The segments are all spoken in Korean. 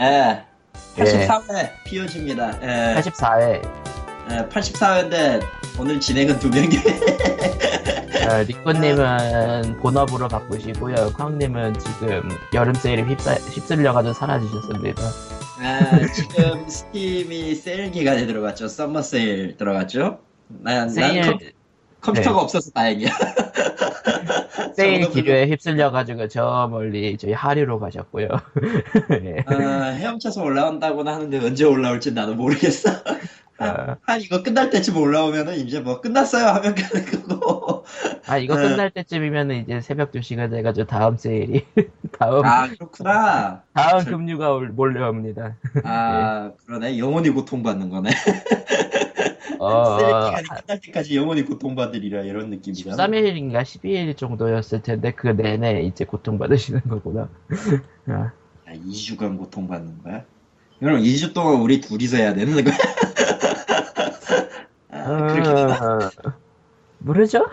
예. 84회 POG입니다. 예. 84회. 예, 84회인데 오늘 진행은 두 명이. 어, 리코님은 본업으로 바쁘시고요. 쾅님은 지금 여름 세일에 휩싸, 휩쓸려가지고 사라지셨습니다. 아, 지금 스팀이 세일 기간에 들어갔죠. summer 세일 들어갔죠. 난, 세일, 난 컴, 퓨터가 네. 없어서 다행이야. 세일 기류에 휩쓸려가지고 저 멀리 저희 하류로 가셨고요. 예. 어, 헤엄쳐서 올라온다고는 하는데 언제 올라올지 나도 모르겠어. 어, 한 이거 끝날 때쯤 올라오면은 이제 뭐 끝났어요 하면 가는 거고. 아, 이거 네. 끝날 때쯤이면 이제 새벽 2시가 돼가지고 다음 세일이, 다음, 아 그렇구나. 다음 절- 금류가 올- 몰려옵니다. 아 그러네. 영원히 고통받는 거네. 어, 세일 기간이 끝날 때까지 영원히 고통받으리라 이런 느낌이잖아. 13일인가 12일 정도였을 텐데 그 내내 이제 고통받으시는 거구나. 아, 야, 2주간 고통받는 거야? 그럼 2주 동안 우리 둘이서 해야 되는 거야? 아, 모르죠?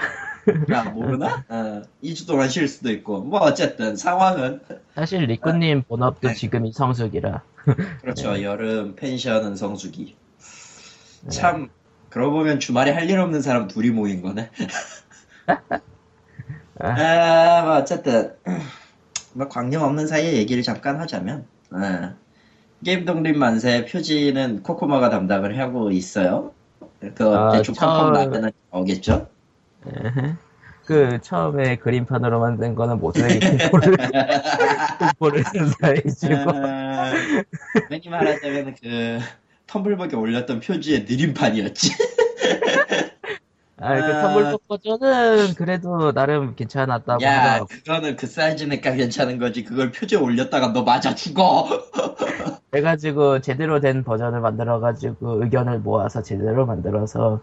야, 모르나? 어, 2주 동안 쉴 수도 있고. 뭐, 어쨌든, 상황은. 사실 리꾸님 본업도 네. 지금 이성숙이라 그렇죠. 여름 펜션은 성수기. 네. 참, 그러고 보면 주말에 할 일 없는 사람 둘이 모인 거네. 아, 뭐, 어쨌든. 뭐, 광념 없는 사이에 얘기를 잠깐 하자면, 어, 게임 독립 만세 표지는 코코마가 담당을 하고 있어요. 그, 아, 대충 컴컴 처음- 나면은 오겠죠? 에헤. 그 처음에 그림판으로 만든 거는 모두에게 공포를 공포를 선사해주고 아, 흔히 말하자면 그 텀블벅에 올렸던 표지의 느림판이었지. 아그 아. 터블톡 버전은 그래도 나름 괜찮았다고 야, 하더라고 그거는 그 사이즈니까 괜찮은 거지. 그걸 표지에 올렸다가 너 맞아 죽어. 그래가지고 제대로 된 버전을 만들어가지고 의견을 모아서 제대로 만들어서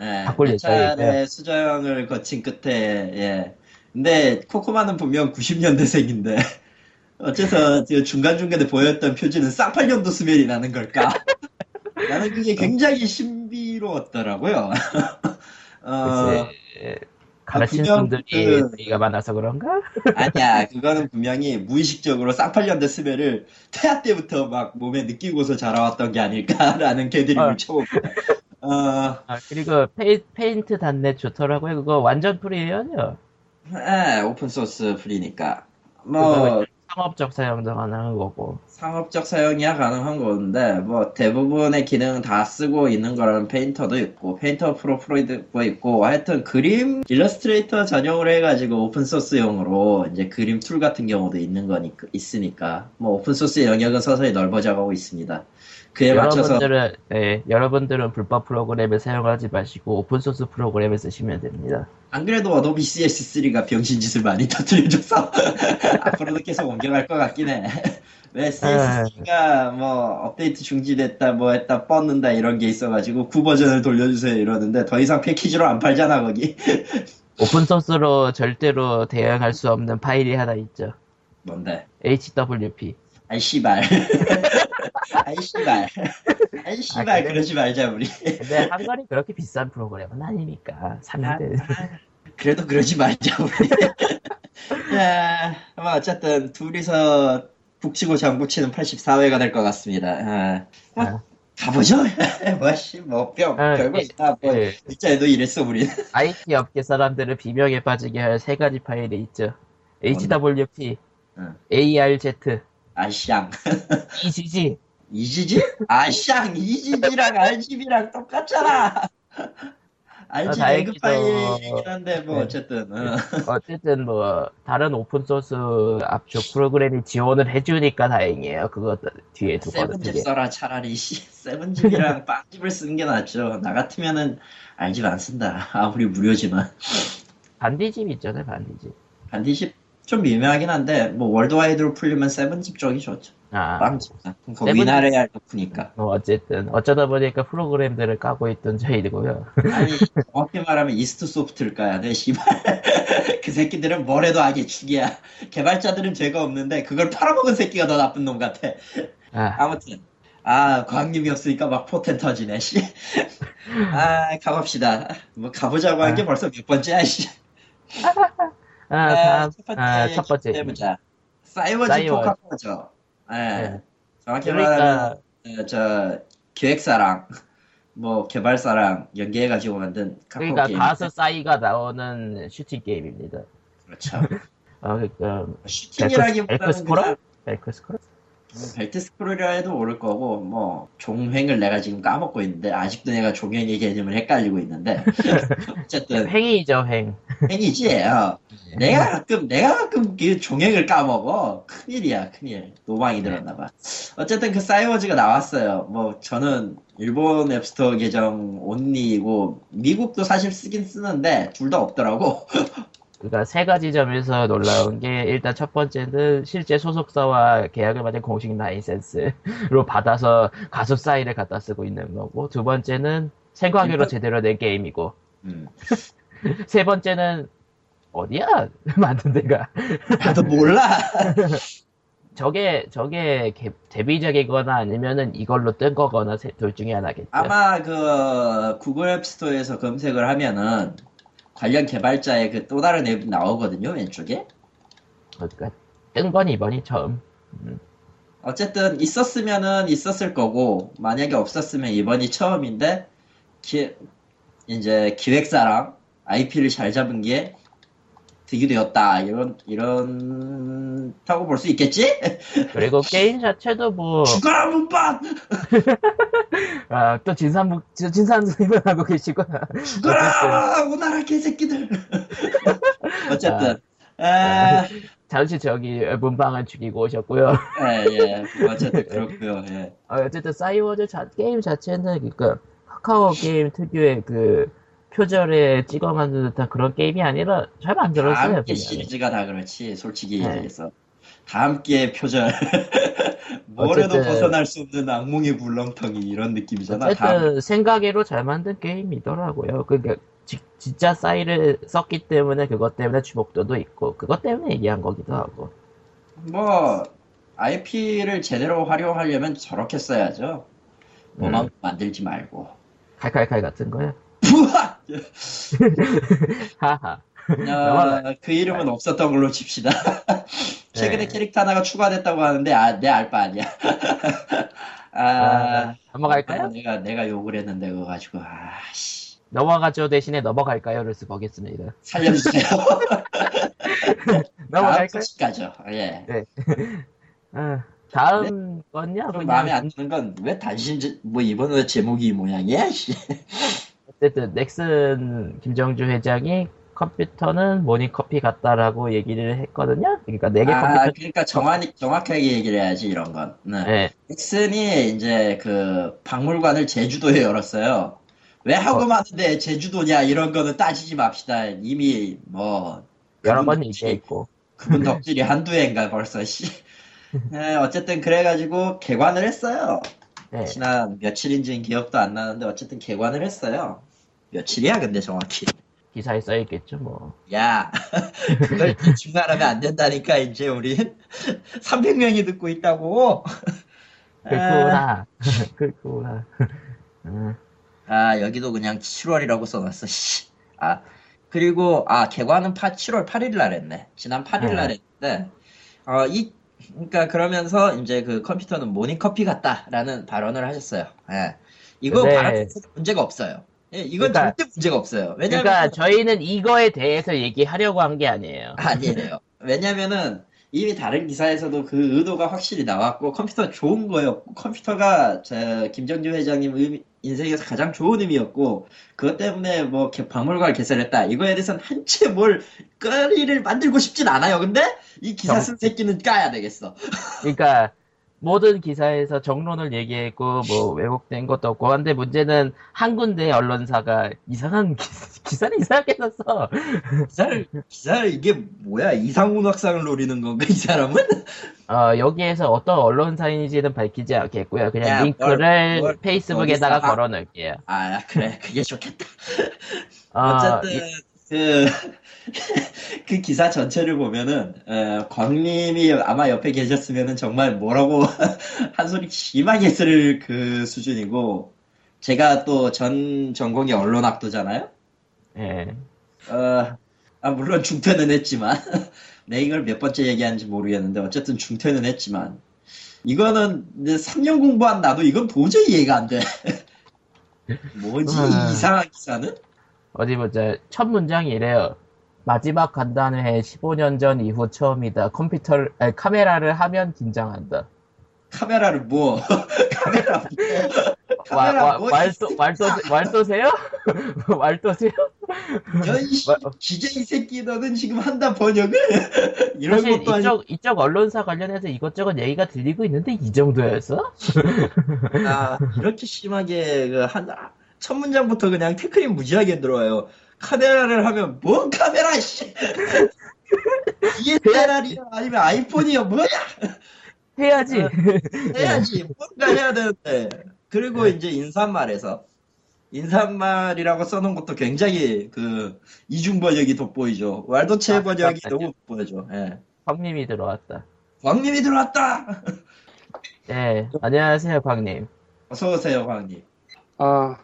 예, 바꿀. 차례 수정을 거친 끝에 예. 근데 코코마는 분명 90년대생인데 어째서 그 중간 중간에 보였던 표지는 쌍팔년도 스멜이 나는 걸까? 나는 그게 굉장히 신비로웠더라고요. 어, 글쎄, 가르친 분명 분들이 그- 나이가 많아서 그런가? 아니야, 그거는 분명히 무의식적으로 쌍팔년대 smell을 태아 때부터 막 몸에 느끼고서 자라왔던 게 아닐까라는 개드립을 어. 쳐봅니다. 어, 아 그리고 페이, Paint.NET 좋더라고 요 그거 완전 free예요 예, open source free니까. 뭐, 상업적 사용도 가능한 거고 상업적 사용이야 가능한 건데, 뭐, 대부분의 기능 다 쓰고 있는 거라는 페인터도 있고, 페인터 프로 프로도 있고, 하여튼 그림, 일러스트레이터 전용으로 해가지고 open source용으로 이제 그림 tool 같은 경우도 있는 거니까, 있으니까, 뭐, open source의 영역은 서서히 넓어져가고 있습니다. 그에 맞춰서, 여러분들은 네, 여러분들은 불법 프로그램을 사용하지 마시고 open source 프로그램을 쓰시면 됩니다. 안 그래도 어도비 CS3가 병신짓을 많이 터뜨려줘서, 앞으로도 계속 옮겨갈 것 같긴 해. 왜 CS3가 뭐 업데이트 중지됐다 뭐 했다 뻗는다 이런 게 있어가지고 9버전을 돌려주세요 이러는데 더 이상 패키지로 안 팔잖아 거기. open source로 절대로 대응할 수 없는 파일이 하나 있죠. 뭔데? HWP 아이 씨발 아이 씨발. 아이 씨발. 그래? 그러지 말자 우리. 근데 한거리 그렇게 비싼 프로그램은 아니니까 사면 돼 그래도 그러지 말자 우리. 야, 뭐 어쨌든 둘이서 북치고 장구치는 84회가 될 것 같습니다. 아, 뭐, 아. 가보죠. 뭐씨 뭐뼈 아, 별거 예, 있다. 뭐 예. 진짜에도 이랬어 우리 IT 업계 사람들을 비명에 빠지게 할 세 가지 파일이 있죠. HWP, 응. ARZ, 아샹 EGG. 이지지? 아샹 이지지랑 RGB랑 똑같잖아. RGB 아, 다행히도- 파일이긴 한데 뭐 네. 어쨌든 어. 어쨌든 뭐 다른 오픈 소스 압축 프로그램이 지원을 해주니까 다행이에요. 그거 뒤에 두고 세븐집 써라 차라리 씨. 세븐집이랑 빵집을 쓰는 게 낫죠. 나 같으면은 알집 안 쓴다. 아무리 무료지만 반디집 있잖아요, 반디집. 반디집 좀 미묘하긴 한데 뭐 worldwide로 풀리면 7-Zip 쪽이 좋죠. 아, 빵집. WinRAR 높으니까. 뭐 어쨌든 어쩌다 보니까 프로그램들을 까고 있던 저희고요. 아니 정확히 말하면 이스트 소프트를 까야 돼 씨발 그 새끼들은 뭘 해도 악의 축이야 개발자들은 죄가 없는데 그걸 팔아먹은 새끼가 더 나쁜 놈 같아 아, 아 무튼 아 쾅님이 없으니까 막 포텐 터지네 씨 아 가봅시다 뭐 가보자고 한게 아. 벌써 몇 번째야 씨 아, 아, 다음, 첫 번째 아, 첫 번째. 해보자 사이버즈 사이버. 포카포죠 예 네. 정확히 그러니까 말하면 어, 저 기획사랑 뭐 개발사랑 연계해가지고 만든 카카오 그러니까 게임. 가수 싸이가 나오는 슈팅 게임입니다. 그렇죠. 아 그러니까 슈팅이라기보다는 벨크스코라? 그냥 벨크스코라? 벨트 스크롤이라 해도 모를 거고 뭐 종횡을 내가 지금 까먹고 있는데 아직도 내가 종횡의 개념을 헷갈리고 있는데. 어쨌든. 횡이죠 횡. 행이지. 어. 내가 가끔 내가 가끔 그 종횡을 까먹어. 큰일이야 큰일. 노망이 들었나 봐. 어쨌든 그 사이워즈가 나왔어요. 뭐 저는 일본 앱스토어 계정 온리이고 미국도 사실 쓰긴 쓰는데 둘 다 없더라고 그러니까 세 가지 점에서 놀라운 게 일단 첫 번째는 실제 소속사와 계약을 맺은 공식 라이센스로 받아서 가수 사이를 갖다 쓰고 있는 거고 두 번째는 일본- 제대로 된 게임이고 음. 세 번째는 어디야 만든 데가 나도 몰라 저게 저게 개- 데뷔작이거나 아니면은 이걸로 뜬 거거나 세- 둘 중에 하나겠죠. 아마 그 구글 앱스토어에서 검색을 하면은 관련 개발자의 그 또 다른 앱 나오거든요 왼쪽에 그러니까 뜬건 이번이 처음. 어쨌든 있었으면은 있었을 거고 만약에 없었으면 이번이 처음인데 기, 이제 기획사랑 IP를 잘 잡은 게 득이 되었다 이런 이런 타고 볼 수 있겠지? 그리고 게임 자체도 뭐 죽어라 문반 아, 또 진산 진산 선생님을 하고 계시구나. 죽어라 오나라 개새끼들 어쨌든 아, 잠시 저기 문방을 죽이고 오셨고요. 예, 예. 어쨌든 그렇고요. 예. 어, 어쨌든 사이워즈 자- 게임 자체는 그러니까 카카오 게임 특유의 그 표절에 찍어 만든 듯한 그런 게임이 아니라 잘다 만들었어요. 함께 그냥. 시리즈가 다 그렇지. 솔직히 네. 얘기해서 다 함께 표절. 뭐래도 벗어날 수 없는 악몽의 불렁텅이 이런 느낌이잖아. 다 어쨌든 생각외로 잘 만든 게임이더라고요. 그러니까 지- 진짜 사이를 썼기 때문에 그것 때문에 주목도도 있고 그것 때문에 얘기한 거기도 하고. 뭐 IP를 제대로 활용하려면 저렇게 써야죠. 뭐만 음. 만들지 말고. 칼칼칼 같은 거요. 부하! 하하. 어, 그 이름은 없었던 걸로 칩시다. 최근에 네. 캐릭터 하나가 추가됐다고 하는데 아, 내 알바 아니야. 아, 아, 넘어갈까요? 아, 내가 내가 욕을 했는데 그거 가지고 아씨 넘어가죠 대신에 넘어갈까요를 쓰보겠습니다. 살려주세요. 넘어갈까요? 소식까죠. 예. 아, 다음 건요? 좀 그냥 마음에 안 드는 건 왜 단신 제- 뭐 이번 왜 제목이 이 모양이야? 씨. 어쨌든 넥슨 김정주 회장이 컴퓨터는 모닝커피 같다라고 얘기를 했거든요. 그러니까 네개 아 컴퓨터. 그러니까 정확히 정확하게 얘기를 해야지 이런 건. 네. 네. 넥슨이 이제 그 박물관을 제주도에 열었어요. 왜 하고 어. 마는데 제주도냐 이런 거는 따지지 맙시다. 이미 뭐 여러 번 얘기했고. 그분 덕질이 한두 해인가 벌써 씨. 네, 어쨌든 그래가지고 개관을 했어요. 네. 지난 며칠인지는 기억도 안 나는데 어쨌든 개관을 했어요. 며칠이야 근데 정확히. 기사에 써있겠죠, 뭐. 야 그걸 중간하면 안 된다니까 이제 우린 300명이 듣고 있다고. 그렇구나. 그렇구나. 음, 아 여기도 그냥 7월이라고 써놨어. 씨. 아 그리고 아 개관은 파 7월 8일 날 했네. 지난 8일 날 했는데 어이 그러니까 그러면서 이제 그 컴퓨터는 모닝 커피 같다라는 발언을 하셨어요. 예. 이거 네. 발언 문제가 없어요. 예, 이건 그러니까- 절대 문제가 없어요. 왜냐면 그러니까 저희는 이거에 대해서 얘기하려고 한 게 아니에요. 아니에요. 왜냐면은 이미 다른 기사에서도 그 의도가 확실히 나왔고 컴퓨터 좋은 거였고 컴퓨터가 저 김정주 회장님 의미- 인생에서 가장 좋은 의미였고 그것 때문에 뭐 개- 박물관을 개설했다 이거에 대해서는 한채 뭘 거리를 만들고 싶진 않아요. 근데 이 기사 정- 쓴 새끼는 까야 되겠어. 그러니까 모든 기사에서 정론을 얘기했고 뭐 왜곡된 것도 없고 근데 문제는 한 군데 언론사가 이상한 기, 기사를 이상하게 썼어. 기사를 기사를 이게 뭐야 이상훈 학상을 노리는 건가 이 사람은? 어, 여기에서 어떤 언론사인지는 밝히지 않겠고요. 그냥 야, 링크를 뭘- 뭘 페이스북에다가 걸어 놓을게요. 아 그래 그게 좋겠다. 어, 어쨌든 이- 그, 그 기사 전체를 보면은 어, 광님이 아마 옆에 계셨으면은 정말 뭐라고 한 소리 심하게 했을 그 수준이고 제가 또 전 전공이 언론학도잖아요. 예. 어, 아, 물론 중퇴는 했지만 내 이걸 몇 번째 얘기하는지 모르겠는데 어쨌든 중퇴는 했지만 이거는 이제 3년 공부한 나도 이건 도저히 이해가 안 돼. 뭐지 아. 이 이상한 기사는? 어디 보자. 첫 문장이 이래요. 마지막 해 15년 전 이후 처음이다. 컴퓨터를, 아니, 카메라를 하면 긴장한다. 카메라를 뭐 카메라 뭐 와, 카메라 와, 뭐 왈도, 왈도, 왈도세요? 와, 기재 이 새끼 너는 지금 한다 번역을 이런 사실 것도 이쪽, 이쪽 언론사 관련해서 이것저것 얘기가 들리고 있는데 이 정도였어? 아, 이렇게 심하게 그한 첫 문장부터 그냥 태클이 무지하게 들어와요. 카메라를 하면 뭔 카메라 씨. DSLR이야 아니면 아이폰이야 뭐야 해야지. 어. 해야지 뭔가 해야 되는데 그리고 이제 인사말에서 인사말이라고 써놓은 것도 굉장히 그 이중 번역이 돋보이죠. 왈도체 아, 번역이 맞다. 너무 돋보여져. 예. 광님이 들어왔다. 광님이 들어왔다. 네, 안녕하세요, 광님. 어서 오세요, 광님. 아,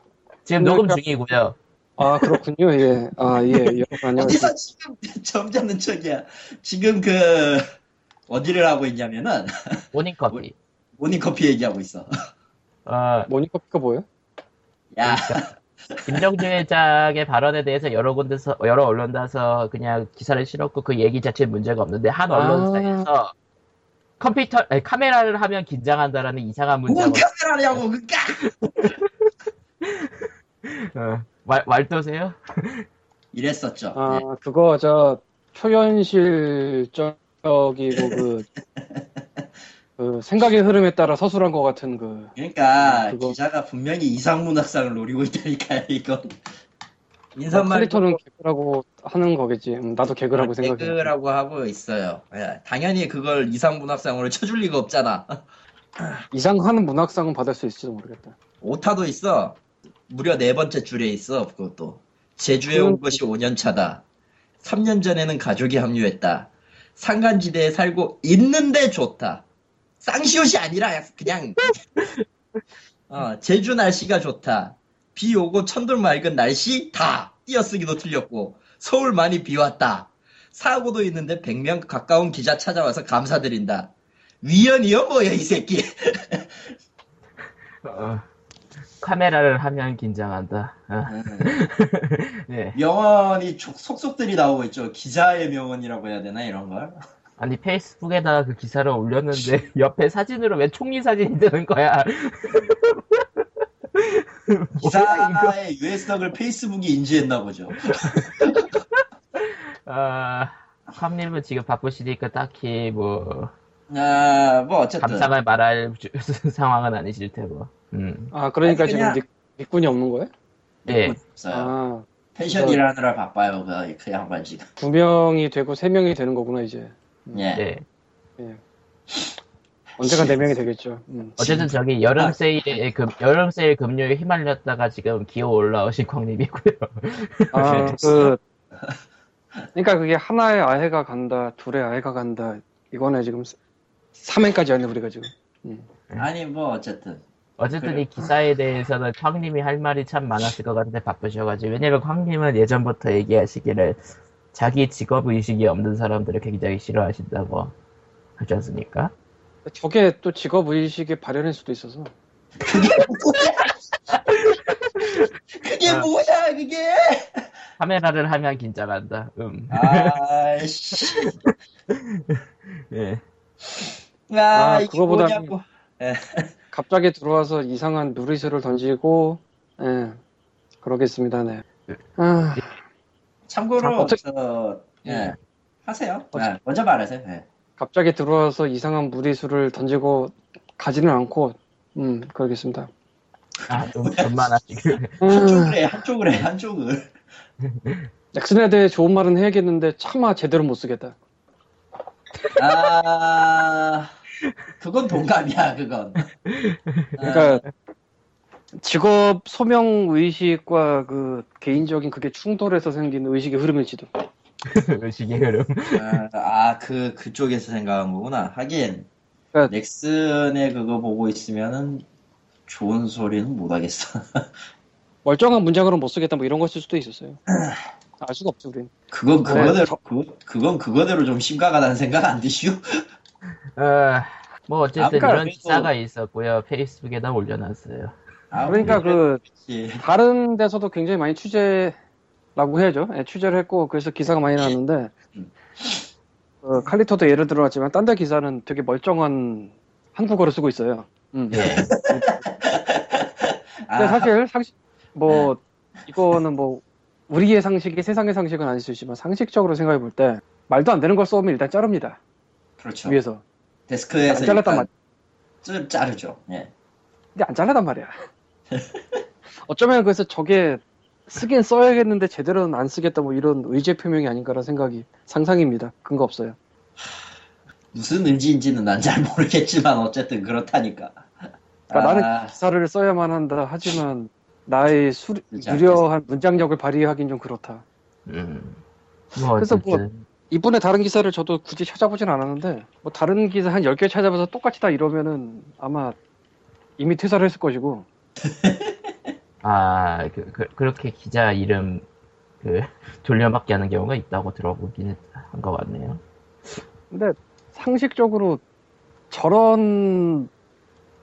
지금 녹음 중이고요. 아, 그렇군요. 예. 아, 예. 여러분 안녕하세요. 어디서 지금 점잖은 척이야. 지금 그 어디를 하고 있냐면은 모닝커피. 모닝커피 얘기하고 있어. 어, 모닝커피가 뭐예요? 야, 김정주 회장의 발언에 대해서 여러 군데서, 여러 언론사에서 그냥 기사를 실었고 그 얘기 자체에 문제가 없는데 한 아. 언론사에서 컴퓨터, 아니, 카메라를 하면 긴장한다라는 이상한 뭔 문장을, 카메라냐고 그니까. 어, 왈, 왈도세요? 이랬었죠. 아, 네. 그거 저 초현실적이고 그, 그 생각의 흐름에 따라 서술한 것 같은 그 그러니까 그거- 기자가 분명히 이상문학상을 노리고 있다니까요. 이건 인사말 칼리토는 개그라고 하는 거겠지. 음, 나도 개그라고 생각해. 개그라고 하고 있어요. 예, 당연히 그걸 이상 문학상으로 쳐줄 리가 없잖아. 이상하는 문학상은 받을 수 있을지도 모르겠다. 오타도 있어. 무려 네 번째 줄에 있어. 그것도 제주에 온 것이 5년 차다. 3년 전에는 가족이 합류했다. 산간지대에 살고 있는데 좋다. 쌍시옷이 아니라 그냥 어, 제주 날씨가 좋다. 비 오고 천돌 맑은 날씨 다 띄어쓰기도 틀렸고 서울 많이 비 왔다. 사고도 있는데 100명 가까운 기자 찾아와서 감사드린다. 위헌이요 뭐야 이 새끼. 어, 카메라를 하면 긴장한다. 어, 네. 명언이 촉- 속속들이 나오고 있죠. 기자의 명언이라고 해야 되나 이런 걸. 아니 페이스북에다가 그 기사를 올렸는데 옆에 사진으로 왜 총리 사진이 뜨는 거야? 기사의 유해성을 페이스북이 인지했나 보죠. 아, 함님은 지금 바쁘시니까 딱히 뭐 아, 뭐 어쨌든 감상을 말할 주- 상황은 아니실 테고. 음, 아, 그러니까 아니, 지금 그냥- 닉, 닉군이 없는 거예요? 예. 없어요. 아, 펜션 일하느라 바빠요. 그, 그 양반 지금. 두 명이 되고 세 명이 되는 거구나, 이제. 예. 예. 언제가 네 명이 되겠죠. 음. 어쨌든 저기 아, 여름 세일에 금 여름 세일 금요에 휘말렸다가 지금 기어 올라오신 광님이고요. 아, 그, 그러니까 그게 하나의 아해가 간다, 둘의 아해가 간다. 이거네, 지금 3회까지 왔네, 우리가 지금. 음. 아니 뭐 어쨌든 어쨌든 그래요. 이 기사에 대해서는 광님이 할 말이 참 많았을 것 같은데 바쁘셔가지고 왜냐면 광님은 예전부터 얘기하시기를 자기 직업 의식이 없는 사람들을 굉장히 싫어하신다고 하지 않습니까? 저게 또 직업 의식의 발현일 수도 있어서. 그게 아. 뭐야 그게? 카메라를 하면 긴장한다. 음. 아씨. 예. 아, 아, 이게 그거보다- 뭐냐고. 갑자기 들어와서 이상한 누리수를 던지고, 예, 그러겠습니다, 네. 아, 참고로 아, 어떻게- 저, 예. 하세요. 어째- 예, 먼저 말하세요. 예. 갑자기 들어와서 이상한 무리수를 던지고 가지는 않고, 음, 그러겠습니다. 아, 좀, 좀만 하시길. 음, 한쪽을 해, 한쪽을 해, 한쪽을. 넥슨에 대해 좋은 말은 해야겠는데 차마 제대로 못 쓰겠다. 아, 그건 동감이야, 그건. 그러니까 직업 소명 의식과 그 개인적인 그게 충돌해서 생긴 의식의 흐름일지도. 의식의 흐름. 아, 아, 그, 그쪽에서 생각한 거구나. 하긴, 그러니까- 넥슨의 그거 보고 있으면은 좋은 소리는 못 하겠어. 멀쩡한 문장으로 못 쓰겠다 뭐 이런 것일 수도 있었어요. 알 수가 없죠, 우린. 그건 네, 그거대로, 저- 그, 그건 그거대로 좀 심각하다는 생각 안 드시오? 어, 뭐 어쨌든 이런 그래도- 기사가 있었고요. 페이스북에다 올려놨어요. 아, 그러니까 그. 다른 데서도 굉장히 많이 취재라고 해야죠. 예, 취재를 했고 그래서 기사가 많이 나왔는데 음. 어, 칼리토도 예를 들어왔지만 딴 데 기사는 되게 멀쩡한 한국어를 쓰고 있어요. 음. 예. 아, 근데 사실 상식 뭐 이거는 뭐 우리의 상식이 세상의 상식은 아닐 수 있지만 상식적으로 생각해 볼 때 말도 안 되는 걸 쏘면 일단 자릅니다. 그렇죠. 위에서. 데스크에서 안 잘랐단 일단 좀 자르죠. 예. 근데 안 잘라단 말이야. 어쩌면 그래서 저게 쓰긴 써야겠는데 제대로는 안 쓰겠다 뭐 이런 의제 표명이 아닌가라는 생각이 상상입니다. 근거 없어요. 무슨 의지인지는 난 잘 모르겠지만 어쨌든 그렇다니까. 그러니까 아, 나는 기사를 써야만 한다. 하지만 나의 수, 유려한 문장력을 발휘하긴 좀 그렇다. 음. 뭐 그래서 어쨌든 뭐- 이분의 다른 기사를 저도 굳이 찾아보진 않았는데 뭐 다른 기사 한 10개 찾아봐서 똑같이 다 이러면은 아마 이미 퇴사를 했을 것이고 아 그, 그, 렇게 기자 이름 그 돌려막기 하는 경우가 있다고 들어보긴 한 것 같네요. 근데 상식적으로 저런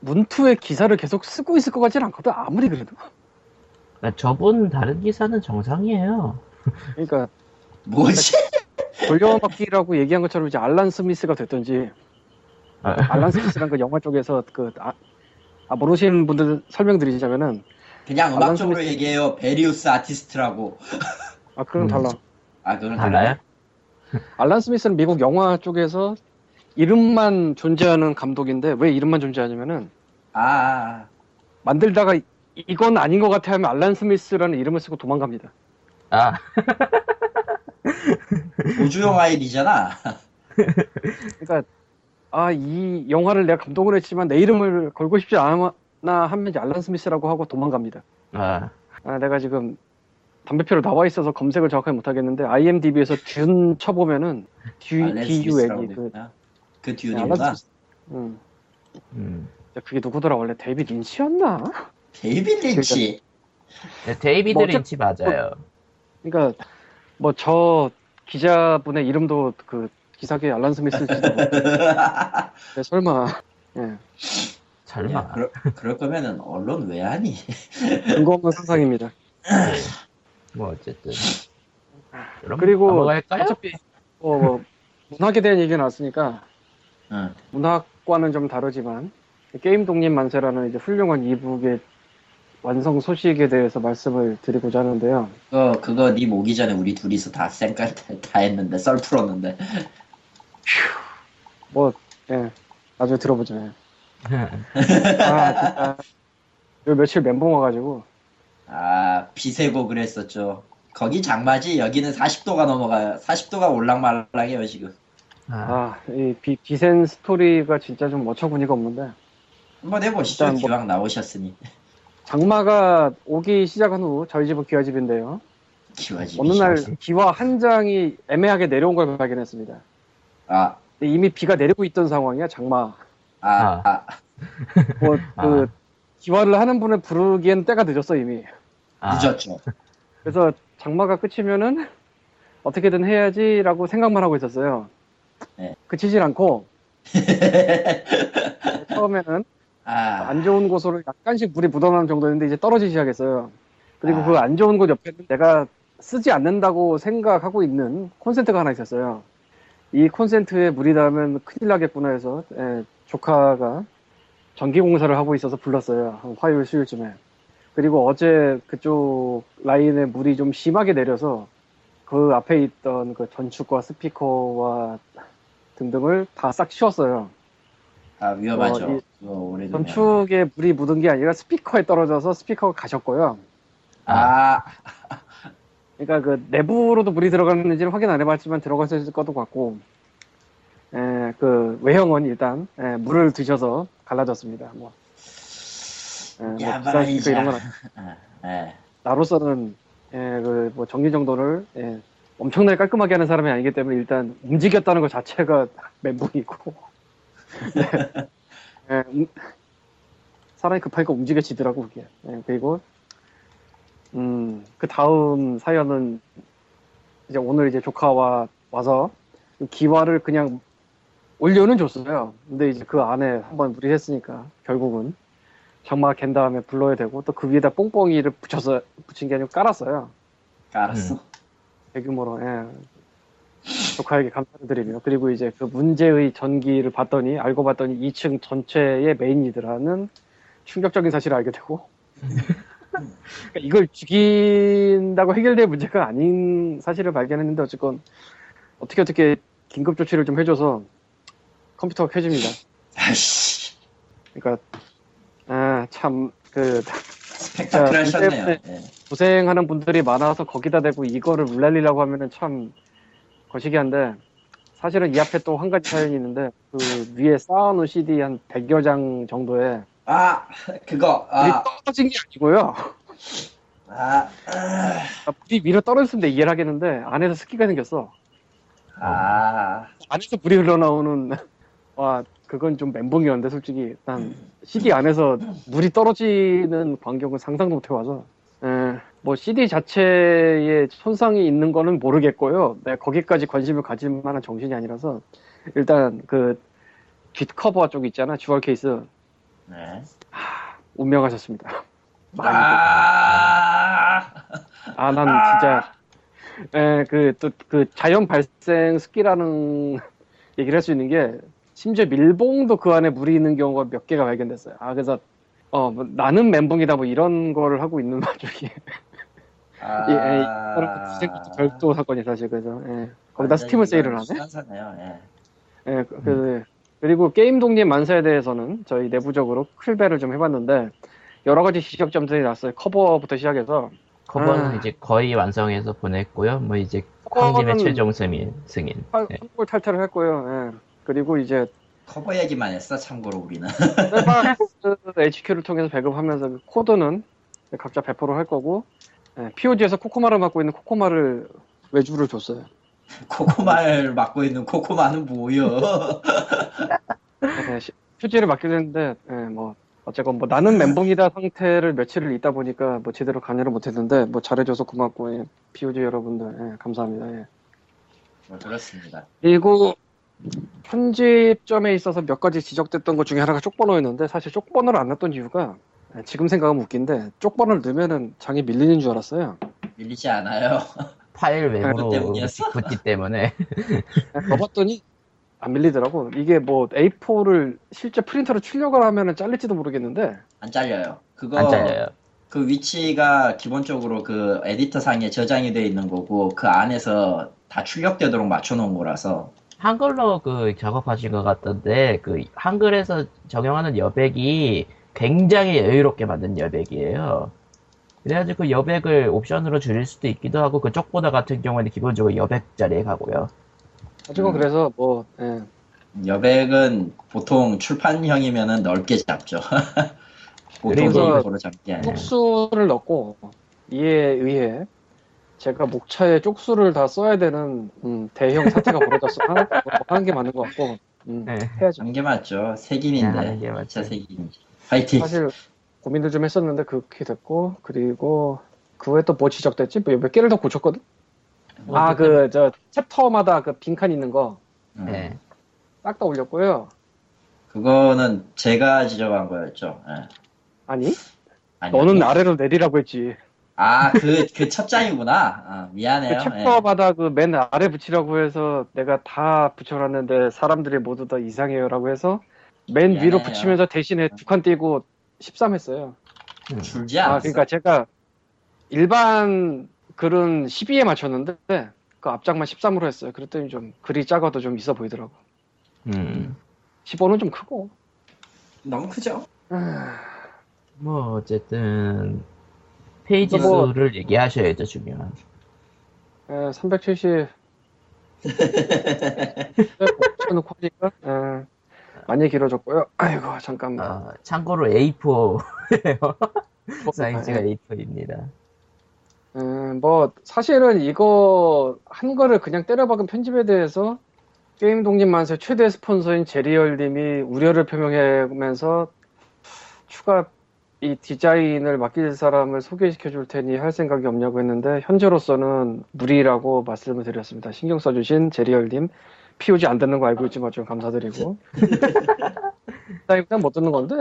문투의 기사를 계속 쓰고 있을 것 같지는 않거든 아무리 그래도 그러니까 저분 다른 기사는 정상이에요. 그러니까 뭐지? 돌려막기라고 얘기한 것처럼 이제 알란 스미스가 됐던지 아, 알란 스미스란 그 영화 쪽에서 그 아, 아, 모르시는 분들 설명드리자면은 그냥 음악적으로 스미스. 얘기해요. Various Artist라고. 아 그건 음. 달라 아, 그건 달라요? 알란 스미스는 미국 영화 쪽에서 이름만 존재하는 감독인데 왜 이름만 존재하냐면은 아, 만들다가 이- 이건 아닌 것 같아 하면 알란 스미스라는 이름을 쓰고 도망갑니다. 아, 도주용 아이디잖아. 그러니까 아 이 영화를 내가 감독을 했지만 내 이름을 걸고 싶지 않아 하면 이제 알란 스미스라고 하고 도망갑니다. 아, 아, 내가 지금 담배표로 나와 있어서 검색을 정확하게 못 하겠는데 IMDb에서 듄 쳐보면은 듀 Dune이 그. 그 네. 스미스. 응. 음. 야, 그게 누구더라 원래 데이비 린치였나? 데이비 린치. 네, 데이비드 뭐 린치 맞아요. 그러니까 뭐 저 기자분의 이름도 그 기자계 알란 스미스지도 네, 설마 예, 설마. 야, 그러, 그럴 거면은 언론 왜 하니? 근거 없는 상상입니다. 네. 뭐 어쨌든. 그럼 그리고? 어차피 뭐, 뭐 문학에 대한 얘기가 나왔으니까 응. 문학과는 좀 다르지만 게임 독립 만세라는 이제 훌륭한 이북의 완성 소식에 대해서 말씀을 드리고자 하는데요. 그거 그거 님 오기 전에 우리 둘이서 다 쌩깔 다, 다 했는데 썰 풀었는데. 뭐 예, 나중에 들어보죠. 예. 아 진짜 요 며칠 멘붕 와가지고 아 비세고 그랬었죠. 거기 장마지 여기는 40도가 넘어가요. 40도가 올랑말랑해요 지금. 아, 아이 비센 스토리가 진짜 좀 어처구니가 없는데 한번 해보시죠. 뭐- 기왕 나오셨으니. 장마가 오기 시작한 후 저희 집은 기와집인데요. 기와지. 어느 날 기와 한 장이 애매하게 내려온 걸 발견했습니다. 아, 이미 비가 내리고 있던 상황이야 장마. 아, 아, 뭐, 그 아. 기와를 하는 분을 부르기엔 때가 늦었어 이미. 아, 늦었죠. 그래서 장마가 끝이면은 어떻게든 해야지라고 생각만 하고 있었어요. 네. 그치질 않고 처음에는 아, 안 좋은 곳으로 약간씩 물이 묻어나는 정도였는데 이제 떨어지기 시작했어요. 그리고 아. 그안 좋은 곳 옆에는 내가 쓰지 않는다고 생각하고 있는 콘센트가 하나 있었어요. 이 콘센트에 물이 닿으면 큰일 나겠구나 해서 예, 조카가 전기 공사를 하고 있어서 불렀어요. 한 화요일 수요일쯤에. 그리고 어제 그쪽 라인에 물이 좀 심하게 내려서 그 앞에 있던 그 전축과 스피커와 등등을 다 싹 치웠어요. 아 위험하죠. 어, 이- 두면. 전축에 물이 묻은 게 아니라 스피커에 떨어져서 스피커가 가셨고요. 아, 그러니까 그 내부로도 물이 들어갔는지는 확인 안 해봤지만 들어갔을 것도 같고, 에, 그 외형은 일단 에, 물을 드셔서 갈라졌습니다. 뭐, 에, 뭐 야바이자. 비싼 스피커 이런 건 아, 예. 나로서는 에, 그뭐 정리 정돈을 에, 엄청나게 깔끔하게 하는 사람이 아니기 때문에 일단 움직였다는 것 자체가 멘붕이고, 네. 에, 음, 사람이 급하니까 움직여지더라고 그게. 에, 그리고 음, 그 다음 사연은 이제 오늘 이제 조카와 와서 기와를 그냥 올려는 줬어요. 근데 이제 그 안에 한번 무리했으니까 결국은 장마 갠 다음에 불러야 되고 또 그 위에다 뽕뽕이를 붙여서 붙인 게 아니고 깔았어요. 알았어. 음. 대규모로 예. 조카에게 감사를 드리며 그리고 이제 그 문제의 전기를 봤더니 알고 봤더니 2층 전체의 main lead라는 충격적인 사실을 알게 되고 그러니까 이걸 죽인다고 해결될 문제가 아닌 사실을 발견했는데 어쨌건 어떻게 어떻게 긴급 조치를 좀 해줘서 컴퓨터가 켜집니다. 그러니까 아 참그 스펙타클하셨네요. 자, 예. 고생하는 분들이 많아서 거기다 대고 이거를 물날리려고 하면은 참 거시기한데 사실은 이 앞에 또 한 가지 사연이 있는데 그 위에 쌓아놓은 CD 한 100여 장 정도에 아, 그거, 아, 떨어진 게 아니고요. 아, 아, 물이 위로 떨어졌으면 이해를 하겠는데 안에서 습기가 생겼어. 아, 안에서 물이 흘러나오는 와 그건 좀 멘붕이었는데 솔직히. 난 CD 안에서 물이 떨어지는 광경은 상상도 못 해와서. 에, 뭐 CD 자체에 손상이 있는 거는 모르겠고요. 네, 거기까지 관심을 가질 만한 정신이 아니라서 일단 그 뒷커버 쪽 있잖아 주얼 케이스 네. 운명하셨습니다. 아, 아난 진짜 그또그 자연 발생 습기라는 얘기를 할 수 있는 게 심지어 밀봉도 그 안에 물이 있는 경우가 몇 개가 발견됐어요. 아 그래서 어 뭐, 나는 멘붕이다 뭐 이런 거를 하고 있는 와중에 아, 예, 예, 그런 기생부터 별도 사건이 사실 그래서 예. 거기다 스팀을 세일을 하네. 시간사네요. 예. 예, 그, 그, 그리고 게임 독립 만세에 대해서는 저희 내부적으로 클배를 좀 해봤는데 여러 가지 지적점들이 났어요. 커버부터 시작해서 커버는 아. 이제 거의 완성해서 보냈고요. 뭐 이제 커버는 최종 승인, 승인. 한- 네. 환골탈태를 했고요. 예. 그리고 이제 커버 얘기만 했어. 참고로 우리는. HQ를 통해서 배급하면서 그 코드는 각자 배포를 할 거고 예, POG에서 코코마를 맡고 있는 코코마를 외주를 줬어요. 코코마를 맡고 있는 코코마는 뭐요? 예, 시- POG를 맡기로 했는데 예, 뭐 어쨌건 뭐 나는 멘붕이다 상태를 며칠을 있다 보니까 뭐 제대로 관여를 못했는데 뭐 잘해줘서 고맙고 예, POG 여러분들 예, 감사합니다. 예. 뭐 그렇습니다. 그리고 편집점에 있어서 몇 가지 지적됐던 것 중에 하나가 쪽번호였는데 사실 쪽번호를 안 놨던 이유가 예, 지금 생각하면 웃긴데 쪽번호를 넣으면은 장이 밀리는 줄 알았어요. 밀리지 않아요. 파일 때문이었어? 붙기 때문에. 넣어봤더니 안 밀리더라고. 이게 뭐 A4를 실제 프린터로 출력을 하면은 잘릴지도 모르겠는데 안 잘려요. 그거 안 잘려요. 그 위치가 기본적으로 그 에디터 상에 저장이 되어 있는 거고 그 안에서 다 출력되도록 맞춰놓은 거라서 한글로 그 작업하신 것 같던데 그 한글에서 적용하는 여백이 굉장히 여유롭게 만든 여백이에요. 그래가지고 그 여백을 옵션으로 줄일 수도 있기도 하고 그 쪽 보다 같은 경우에는 기본적으로 여백짜리에 가고요. 어쨌건 음. 그래서 뭐 예. 여백은 보통 출판형이면은 넓게 잡죠. 쪽수를 넣고 이에 의해 제가 목차에 쪽수를 다 써야 되는 음, 대형 사태가 벌어졌어. 하는, 하는 게 맞는 것 같고 음, 네. 해야죠. 한 게 맞죠. 네, 색인인데. 하는 게 맞죠. 진 파이팅. 사실 고민을 좀 했었는데 그렇게 됐고 그리고 그 외에 또 뭐 지적됐지? 뭐몇 개를 더 고쳤거든. 아그 저 챕터마다 그 빈칸 있는 거딱다 네. 올렸고요. 그거는 제가 지적한 거였죠. 예. 아니 아니요. 너는 아래로 내리라고 했지. 아, 그, 그첫 장이구나. 아, 그 미안해요. 예. 챕터마다 그맨 아래 붙이라고 해서 내가 다 붙여놨는데 사람들이 모두 다 이상해요라고 해서 맨 미안해요. 위로 붙이면서 대신에 두 칸 띄고 13 했어요. 음. 줄지 않았어. 아 그러니까 제가 일반 글은 12에 맞췄는데 그 앞장만 13으로 했어요. 그랬더니 좀 글이 작아도 좀 있어 보이더라고. 음. 15는 좀 크고. 너무 크죠? 뭐 어쨌든 페이지 뭐- 수를 얘기하셔야죠 중요한. 에, 370 붙여놓고 하니까 에, 많이 길어졌고요. 아이고 잠깐만. 어, 참고로 A4예요. 사이즈가 에, A4입니다. 음, 뭐 사실은 이거 한 거를 그냥 때려박은 편집에 대해서 게임 독립 만세 최대 스폰서인 제리얼님이 우려를 표명하면서 추가 이 디자인을 맡길 사람을 소개시켜 줄 테니 할 생각이 없냐고 했는데 현재로서는 무리라고 말씀을 드렸습니다. 신경 써주신 제리얼님 POG 안 듣는 거 알고 있지만 좀 감사드리고. 나 일단 못 듣는 건데.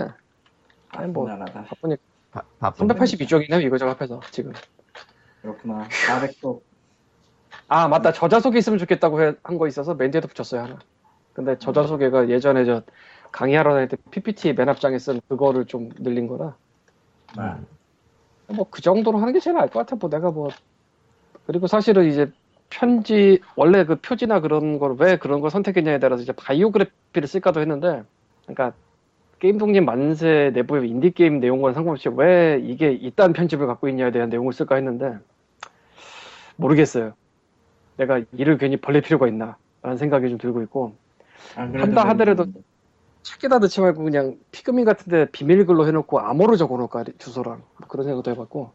아니 뭐 나라다. 바쁘니까 바, 바쁜 382쪽이네요 이거저거 합해서 지금. 그렇구나. 400도. 아 맞다 저자소개 있으면 좋겠다고 한 거 있어서 맨 뒤에도 붙였어요 하나. 근데 저자소개가 예전에 저 강의하러 다닐 때 PPT 맨 앞장에 쓴 그거를 좀 늘린 거라. 아, 뭐그 정도로 하는 게 제일 나을 것 같아. 뭐 내가 뭐 그리고 사실은 이제 편지 원래 그 표지나 그런 걸 왜 그런 걸 선택했냐에 따라서 이제 바이오그래피를 쓸까도 했는데, 그러니까 게임 독립 만세 내부의 인디 게임 내용과는 상관없이 왜 이게 이딴 편집을 갖고 있냐에 대한 내용을 쓸까 했는데 모르겠어요. 내가 일을 괜히 벌릴 필요가 있나라는 생각이 좀 들고 있고 한다 하더라도. 책에다 넣지 말고 그냥 피그민 같은데 비밀글로 해놓고 암호로 적어놓을까 주소랑 뭐 그런 생각도 해봤고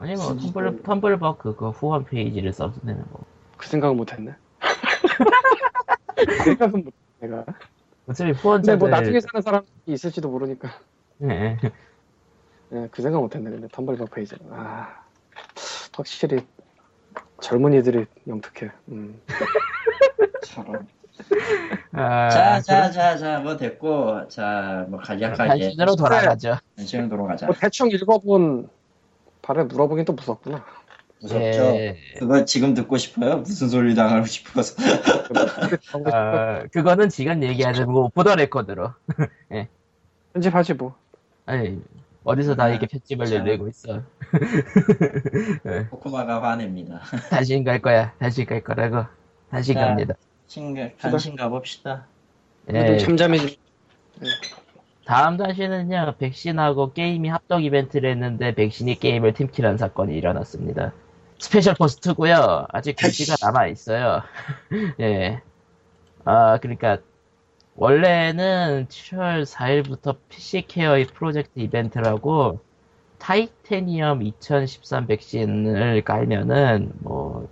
아니 뭐 텀블 텀블벅 그거 후원 페이지를 써도 되는 거. 그 생각은 못했네. 그 생각은 못. 내가. 어차피 근데 후원자들 뭐 나중에 사는 사람이 있을지도 모르니까. 예. 예, 그 생각 못했네. 근데 텀블벅 페이지. 아, 확실히 젊은이들이 영특해. 음. 저런. 아, 자, 자, 자, 자, 뭐 됐고, 자, 뭐 간략하게 단신으로 돌아가죠. 단신으로 돌아가자. 뭐 대충 읽어본 발에 물어보긴 또 무섭구나. 무섭죠. 예. 그거 지금 듣고 싶어요? 무슨 소리 당하고 싶어서. 어, 그거는 지금 얘기하는 거 오프 더 레코드로. 편집하지 뭐. 아니 어디서 다 아, 이렇게 편집을 자. 내고 있어. 예. 코코마가 화냅니다. 단신 갈 거야. 단신 갈 거라고. 단신 자. 갑니다. 친구, 단신 가봅시다. 예. 잠잠히 다음 단신은요. 백신하고 게임이 합동 이벤트를 했는데 백신이 게임을 팀킬한 사건이 일어났습니다. special post고요. 아직 글씨가 남아 있어요. 예. 아 그러니까 원래는 7월 4일부터 PC care의 프로젝트 이벤트라고 타이테니엄 2013 백신을 깔면은 뭐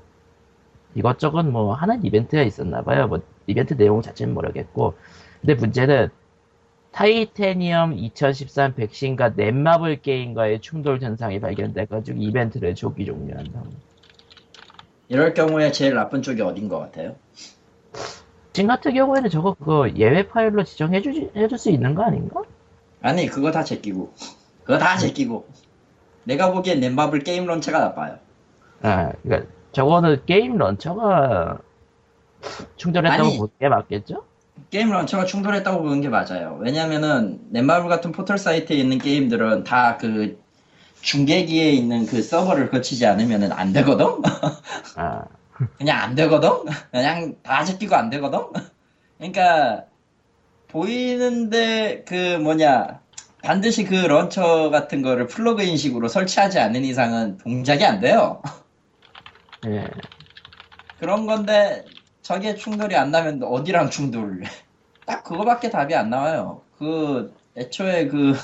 이것저것 뭐 하는 이벤트가 있었나 봐요. 뭐 이벤트 내용 자체는 모르겠고. 근데 문제는 타이테니엄 2013 백신과 넷마블 게임과의 충돌 현상이 발견돼가지고 이벤트를 조기 종료한다. 이럴 경우에 제일 나쁜 쪽이 어딘 것 같아요? 지금 같은 경우에는 저거 그거 예외 파일로 지정해주, 해줄 수 있는 거 아닌가? 아니, 그거 다 제끼고. 그거 다 제끼고. 내가 보기엔 넷마블 게임 launcher가 나빠요. 아, 그러니까 저거는 게임 launcher가 충돌했다고. 보는 게 맞겠죠? 게임 launcher가 충돌했다고 보는 게 맞아요. 왜냐면은 넷마블 같은 포털 사이트에 있는 게임들은 다 그 중계기에 있는 그 서버를 거치지 않으면은 안 되거든? 아, 그냥 안 되거든? 그냥 다 제끼고 안 되거든? 그러니까 보이는데 그 뭐냐 반드시 그 런처 같은 거를 플러그인식으로 설치하지 않는 이상은 동작이 안 돼요. 예. 그런 건데 저게 충돌이 안 나면 어디랑 충돌? 딱 그거밖에 답이 안 나와요. 그 애초에 그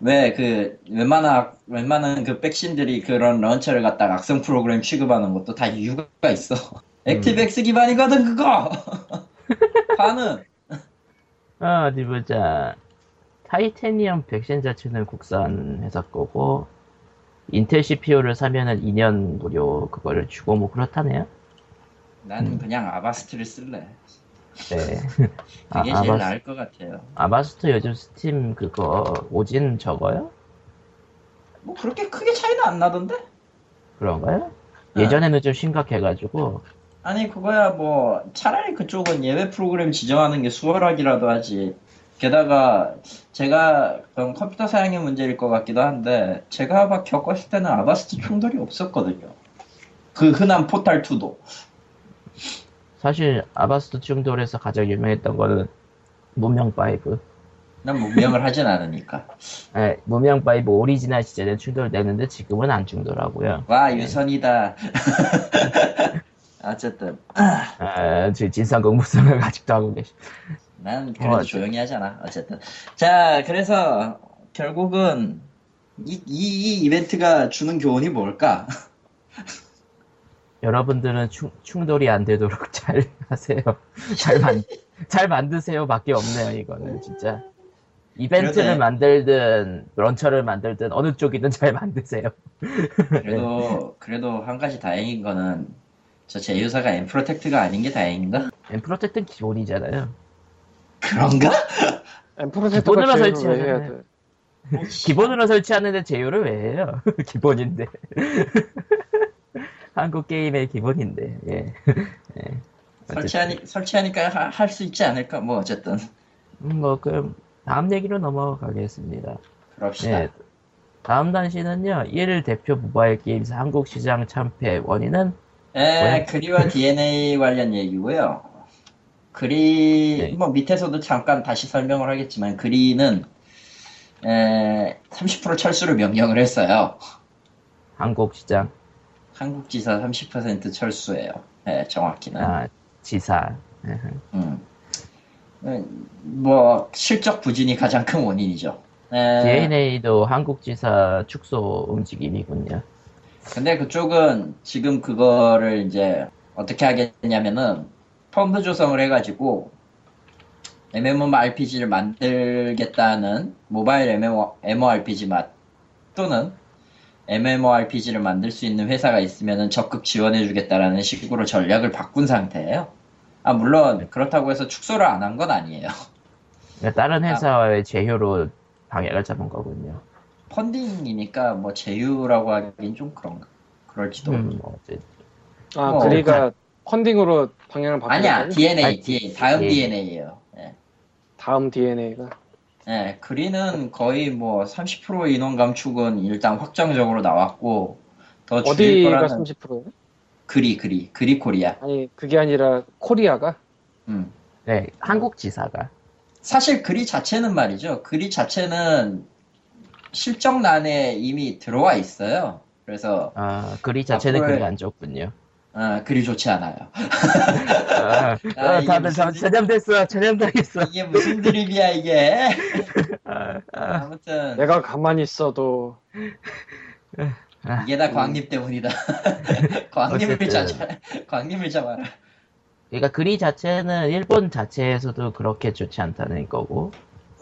왜 그 웬만한 웬만한 그 백신들이 그런 런처를 갖다가 악성 프로그램 취급하는 것도 다 이유가 있어. 액티백스 기반이거든 그거. 반은 아, 어디 보자. 타이테니엄 백신 자체는 국산 회사 거고, 인텔 CPU를 사면은 2년 무료 그거를 주고 뭐 그렇다네요. 나는 그냥 아바스트를 쓸래. 네. 그게 아, 제일 아바스- 나을 것 같아요. 아바스트 요즘 스팀 그거 오진 저거요? 뭐 그렇게 크게 차이는 안 나던데? 그런가요? 네. 예전에는 좀 심각해가지고 아니 그거야 뭐 차라리 그쪽은 예외 프로그램 지정하는 게 수월하기라도 하지 게다가 제가 그건 컴퓨터 사양의 문제일 것 같기도 한데 제가 막 겪었을 때는 아바스트 충돌이 없었거든요 그 흔한 포탈 2도 사실 아바스트 충돌에서 가장 유명했던 거는 문명 5. 난 문명을 하진 않으니까. 네, 문명 5 오리지널 시절에 충돌되는데 지금은 안 충돌하고요. 와 유선이다. 어쨌든. 아, 저 진삼국무쌍을 아직도 하고 계시. 난 그래도 어, 조용히 하잖아. 어쨌든. 자 그래서 결국은 이, 이, 이 이벤트가 주는 교훈이 뭘까 여러분들은 충, 충돌이 안 되도록 잘 하세요. 잘 만, 잘 만드세요. 밖에 없네요, 이거는 진짜. 이벤트를 그러네. 만들든, 런처를 만들든, 어느 쪽이든 잘 만드세요. 그래도 그래도 한 가지 다행인 거는 저 제휴사가 엠프로텍트가 아닌 게 다행인가? 엠프로텍트는 기본이잖아요. 그런가? 엠프로젝트가 기본으로 제일 왜 설치하는 해야 돼? 기본으로 설치하는데 제휴를 왜 해요? 기본인데. 한국 게임의 기본인데, 예. 예. 설치하니, 설치하니까 할 수 있지 않을까? 뭐, 어쨌든. 음, 뭐, 그럼, 다음 얘기로 넘어가겠습니다. 그럽시다. 예. 다음 단시는요, 1 대표 모바일 게임사 한국 시장 참패 원인은 에, 그리와 DNA 관련 얘기고요. 그리, 네. 뭐, 밑에서도 잠깐 다시 설명을 하겠지만, 그리는, 에, 30% 철수를 명령을 했어요. 한국 시장, 한국 지사 30% 철수예요. 예, 정확히는. 아, 지사. 예. 음. 음, 뭐, 실적 부진이 가장 큰 원인이죠. 에, DNA도 한국 지사 축소 움직임이군요. 근데 그쪽은 지금 그거를 이제 어떻게 하겠냐면은 펀드 조성을 해가지고 MMORPG를 만들겠다는 모바일 MMORPG 맛 또는 MMORPG를 만들 수 있는 회사가 있으면은 적극 지원해주겠다라는 식으로 전략을 바꾼 상태예요. 아 물론 그렇다고 해서 축소를 안 한 건 아니에요. 그러니까 다른 회사와의 제휴로 방향을 잡은 거군요. 펀딩이니까 뭐 제휴라고 하긴 좀 그런가. 그럴지도. 음, 뭐, 어째- 아 어, 그리가 펀딩으로 방향을 바꾸는 아니야 DNA, 아니, DNA 다음 예. DNA예요. 예. 다음 DNA가 예, 그리는 거의 뭐 30% 인원 감축은 일단 확정적으로 나왔고 더 줄일 어디가 거라는 30%예요? 그리 그리 그리 코리아. 아니 그게 아니라 코리아가 음. 네, 한국 지사가. 사실 그리 자체는 말이죠. 그리 자체는 실적난에 이미 들어와 있어요. 그래서 아, 글이 자체는 앞으로의- 그리 안 좋군요. 어, 그리 좋지 않아요. 아, 아, 아, 다들 무슨 전- 전염됐어, 전염당했어. 이게 무슨 드립이야 이게. 아, 아, 아무튼 내가 가만히 있어도 아, 이게 다 광님 때문이다. 광님을. 잡아. 광님을 잡아라. 그러니까 글이 자체는 일본 자체에서도 그렇게 좋지 않다는 거고.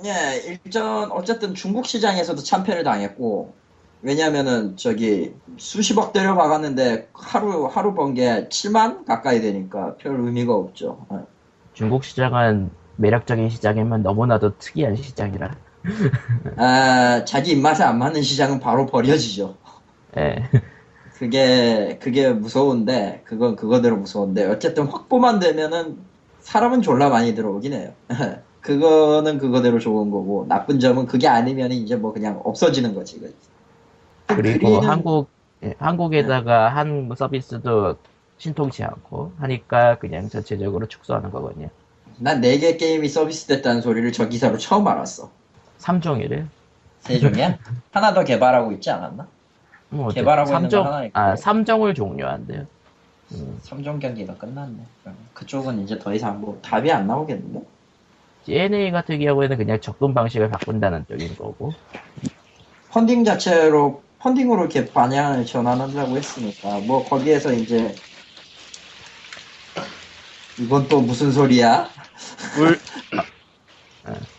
예, 일전 어쨌든 중국 시장에서도 참패를 당했고 왜냐면은 저기 수십억 대를 박았는데 하루 하루 번 게 7만 가까이 되니까 별 의미가 없죠. 예. 중국 시장은 매력적인 시장이면 너무나도 특이한 시장이라. 아, 자기 입맛에 안 맞는 시장은 바로 버려지죠. 예. 그게 그게 무서운데 그건 그거대로 무서운데 어쨌든 확보만 되면은 사람은 졸라 많이 들어오긴 해요. 그거는 그거대로 좋은 거고 나쁜 점은 그게 아니면 이제 뭐 그냥 없어지는 거지. 그리고 그리는- 한국, 예, 한국에다가 한 서비스도 신통치 않고 하니까 그냥 전체적으로 축소하는 거거든요. 난 4개 게임이 서비스 됐다는 소리를 저 기사로 처음 알았어. 3종이를. 세종이야? 하나 더 개발하고 있지 않았나? 뭐 개발하고 있는 거 삼종- 하나 있고. 아, 3종을 종료한대요. 음, 3종 경기가 끝났네. 그쪽은 이제 더 이상 뭐 답이 안 나오겠는데? DNA 같은 경우에는 그냥 접근 방식을 바꾼다는 쪽인 거고. 펀딩 자체로 펀딩으로 이렇게 방향을 전환한다고 했으니까 뭐 거기에서 이제 이건 또 무슨 소리야? 물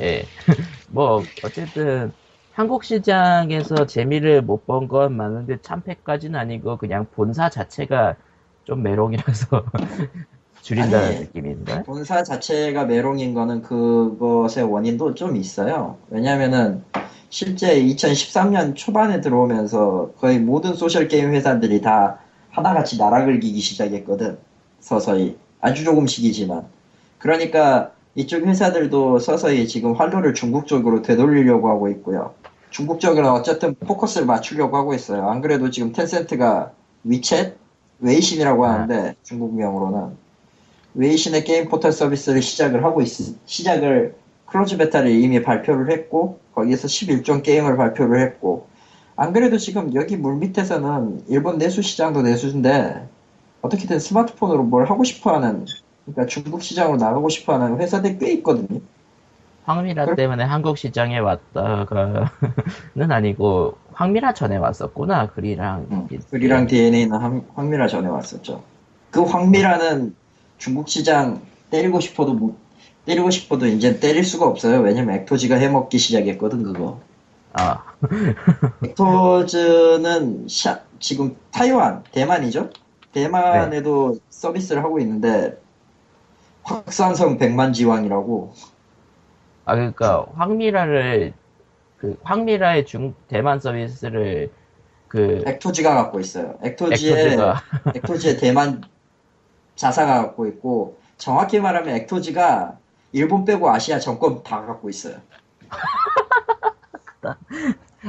예. 뭐, 어쨌든, 한국 시장에서 재미를 못 본 건 많은데, 참패까지는 아니고, 그냥 본사 자체가 좀 메롱이라서, 줄인다는 아니, 느낌인데? 본사 자체가 메롱인 거는 그것의 원인도 좀 있어요. 왜냐면은 실제 2013년 초반에 들어오면서 거의 모든 소셜게임 회사들이 다 하나같이 나락을 기기 시작했거든. 서서히. 아주 조금씩이지만. 그러니까 이쪽 회사들도 서서히 지금 활로를 중국 쪽으로 되돌리려고 하고 있고요. 중국 쪽으로 어쨌든 포커스를 맞추려고 하고 있어요. 안 그래도 지금 텐센트가 위챗? 웨이신이라고 아. 하는데 중국명으로는 웨이신의 게임 포털 서비스를 시작을 하고 있, 시작을 close beta를 이미 발표를 했고 거기에서 11종 게임을 발표를 했고 안 그래도 지금 여기 물 밑에서는 일본 내수 시장도 내수인데 어떻게든 스마트폰으로 뭘 하고 싶어 하는 그러니까 중국 시장으로 나가고 싶어 하는 회사들이 꽤 있거든요. 확밀아 그럼- 때문에 한국 시장에 왔다가는 아니고, 확밀아 전에 왔었구나, 그리랑. 응. 그리랑 DeNA는 확, 확밀아 전에 왔었죠. 그 황미라는 중국 시장 때리고 싶어도 못 때리고 싶어도 이제 때릴 수가 없어요. 왜냐면 액토지가 해먹기 시작했거든 그거. 아, 액토즈는 샤- 지금 타이완, 대만이죠? 대만에도 서비스를 하고 있는데 확산성 백만 지왕이라고 아 그러니까 황미라를 그 황미라의 중 대만 서비스를 그 액토지가 갖고 있어요. 액토지의 액토즈가 액토지의 대만 자사가 갖고 있고 정확히 말하면 액토지가 일본 빼고 아시아 전권 다 갖고 있어요.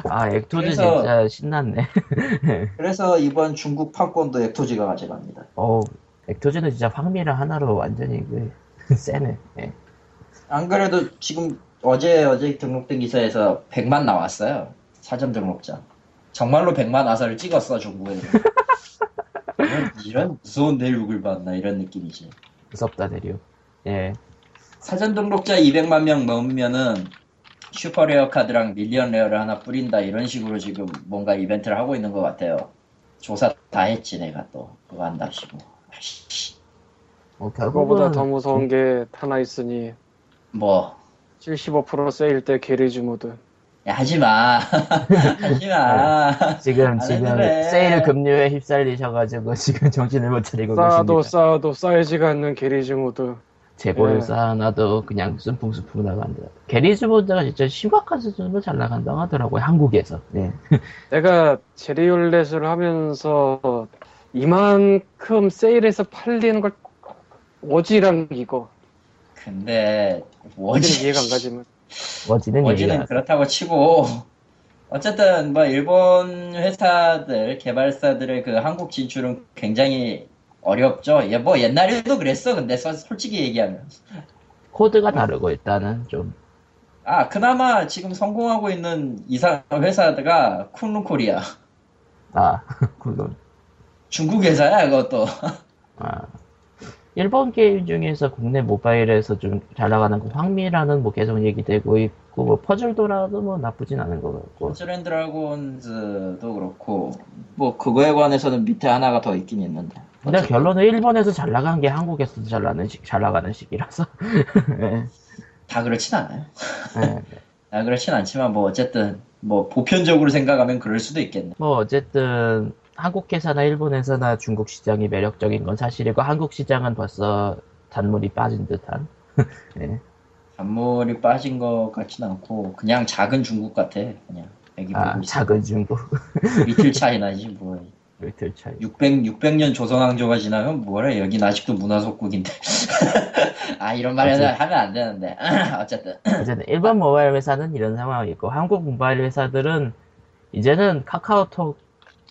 아 액토즈 그래서- 진짜 신났네. 그래서 이번 중국 판권도 액토지가 가져갑니다. 어 액토즈는 진짜 황미라 하나로 완전히 그 세네. 예. 안 그래도 지금 어제 어제 등록된 기사에서 100만 나왔어요. 사전 등록자. 정말로 100만 아서를 찍었어 중국에서. 이런, 이런 무서운 대륙을 봤나 이런 느낌이지. 무섭다 대륙. 예. 사전 등록자 200만 명 넘으면은 super rare 카드랑 million rare를 하나 뿌린다 이런 식으로 지금 뭔가 이벤트를 하고 있는 것 같아요. 조사 다 했지 내가 또 그거 한답시고. 뭐 그거보다 결국은 더 무서운 게 하나 있으니 뭐 75% 세일 때 게리즈 모드. 야, 하지 마 하지 마. 지금 안 지금 세일 급류에 휩쓸리셔가지고 지금 정신을 못 차리고 쌓아도 계십니다. 쌓아도 쌓이지가 않는 게리즈 모드. 재고를 예. 쌓아놔도 그냥 순풍순풍 나간다. 게리즈 모드가 진짜 심각한 수준으로 잘 나간다고 하더라고요. 한국에서. 네. 내가 제리올렛을 하면서 이만큼 세일해서 팔리는 걸 오지랑 이거. 근데 워지 이해가 안 가지만. 워지는 워지는 그렇다고 치고. 어쨌든 뭐 일본 회사들 개발사들의 그 한국 진출은 굉장히 어렵죠. 예, 뭐 옛날에도 그랬어. 근데 서- 솔직히 얘기하면. 코드가 다르고 일단은 좀. 아 그나마 지금 성공하고 있는 이사 회사가 쿤루코리아. 아, 물론 중국 회사야 그것도. 아. 일본 게임 중에서 국내 모바일에서 좀 잘 나가는 거 황미라는 뭐 계속 얘기되고 있고 뭐 퍼즐도라도 뭐 나쁘진 않은 것 같고 포즈랜 드라곤즈도 그렇고 뭐 그거에 관해서는 밑에 하나가 더 있긴 있는데 근데 결론은 일본에서 잘 나간 게 한국에서도 잘 나는 시, 잘 나가는 시기라서 예. 다 그렇진 않아요. 예. 아 그렇진 않지만 뭐 어쨌든 뭐 보편적으로 생각하면 그럴 수도 있겠네. 뭐 어쨌든 한국 회사나 일본 회사나 중국 시장이 매력적인 건 사실이고 한국 시장은 벌써 단물이 빠진 듯한 예. 단물이 빠진 것 같진 않고 그냥 작은 중국 같아. 그냥 아. 작은 중국 리틀 차이나지 뭐. 리틀 차이 600 600년 조선 왕조가 지나면 뭐래 여긴 아직도 문화속국인데. 아 이런 말 그치. 하면 안 되는데. 어쨌든 어쨌든 일본 모바일 회사는 이런 상황이고 한국 모바일 회사들은 이제는 카카오톡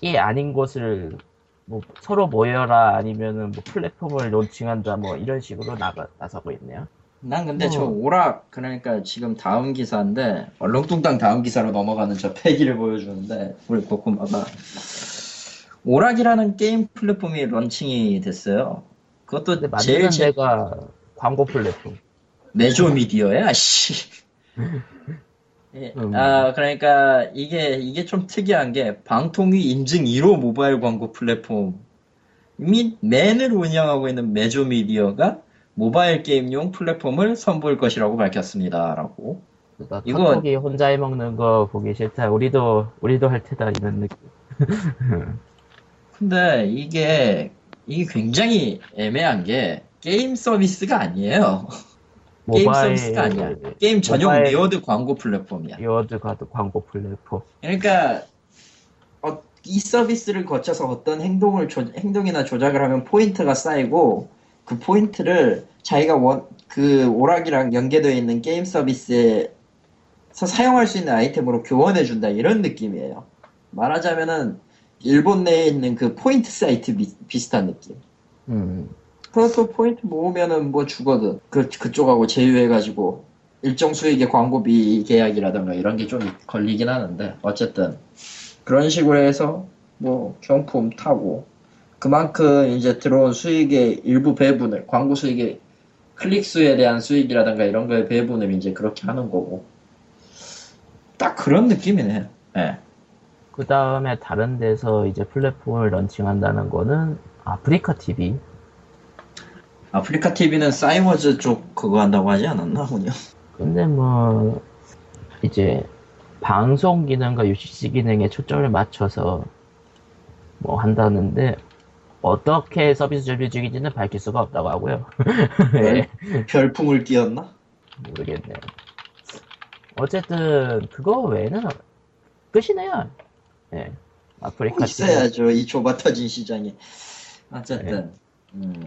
이 아닌 곳을 뭐 서로 모여라 아니면은 뭐 플랫폼을 론칭한다 뭐 이런 식으로 나가, 나서고 있네요. 난 근데 어. 저 오락 그러니까 지금 다음 기사인데 얼렁뚱땅 다음 기사로 넘어가는 저 패기를 보여주는데 우리 코코마가 오락이라는 게임 플랫폼이 런칭이 됐어요. 그것도 근데 제일 만드는 제 데가 광고 플랫폼. 메조 미디어야, 씨. 예, 음. 아, 그러니까 이게 이게 좀 특이한 게 방통위 인증 1호 모바일 광고 플랫폼 및 맨을 운영하고 있는 메조미디어가 모바일 게임용 플랫폼을 선보일 것이라고 밝혔습니다라고. 그러니까 이거- 혼자 해먹는 거 보기 싫다. 우리도 우리도 할 테다 이런 느낌. 근데 이게 이게 굉장히 애매한 게 게임 서비스가 아니에요. 게임 서비스가 아니야. 게임 전용 모바일- reward 광고 플랫폼이야. reward 가드 광고 플랫폼. 그러니까 어, 이 서비스를 거쳐서 어떤 행동을 조- 행동이나 조작을 하면 포인트가 쌓이고 그 포인트를 자기가 원 그 오락이랑 연계되어 있는 게임 서비스에서 사용할 수 있는 아이템으로 교환해 준다 이런 느낌이에요. 말하자면은 일본 내에 있는 그 포인트 사이트 비, 비슷한 느낌. 음. 그래서 포인트 모으면은 뭐 주거든. 그, 그쪽하고 제휴해가지고 일정 수익의 광고비 계약이라던가 이런 게 좀 걸리긴 하는데 어쨌든 그런 식으로 해서 뭐 경품 타고 그만큼 이제 들어온 수익의 일부 배분을 광고 수익의 클릭 수에 대한 수익이라던가 이런 거의 배분을 이제 그렇게 하는 거고 딱 그런 느낌이네. 예. 그 다음에 다른 데서 이제 플랫폼을 런칭한다는 거는 아프리카 TV. 아프리카 TV는 사이워즈 쪽 그거 한다고 하지 않았나 훈요? 근데 뭐 이제 방송 기능과 UCC 기능에 초점을 맞춰서 뭐 한다는데 어떻게 서비스 준비 중인지는 밝힐 수가 없다고 하고요. 네. 예, 별풍을 띄었나? 모르겠네. 어쨌든 그거 외에는 끝이네요. 예. 아프리카 뭐 있어야죠 이 좁아 터진 시장에 어쨌든 음,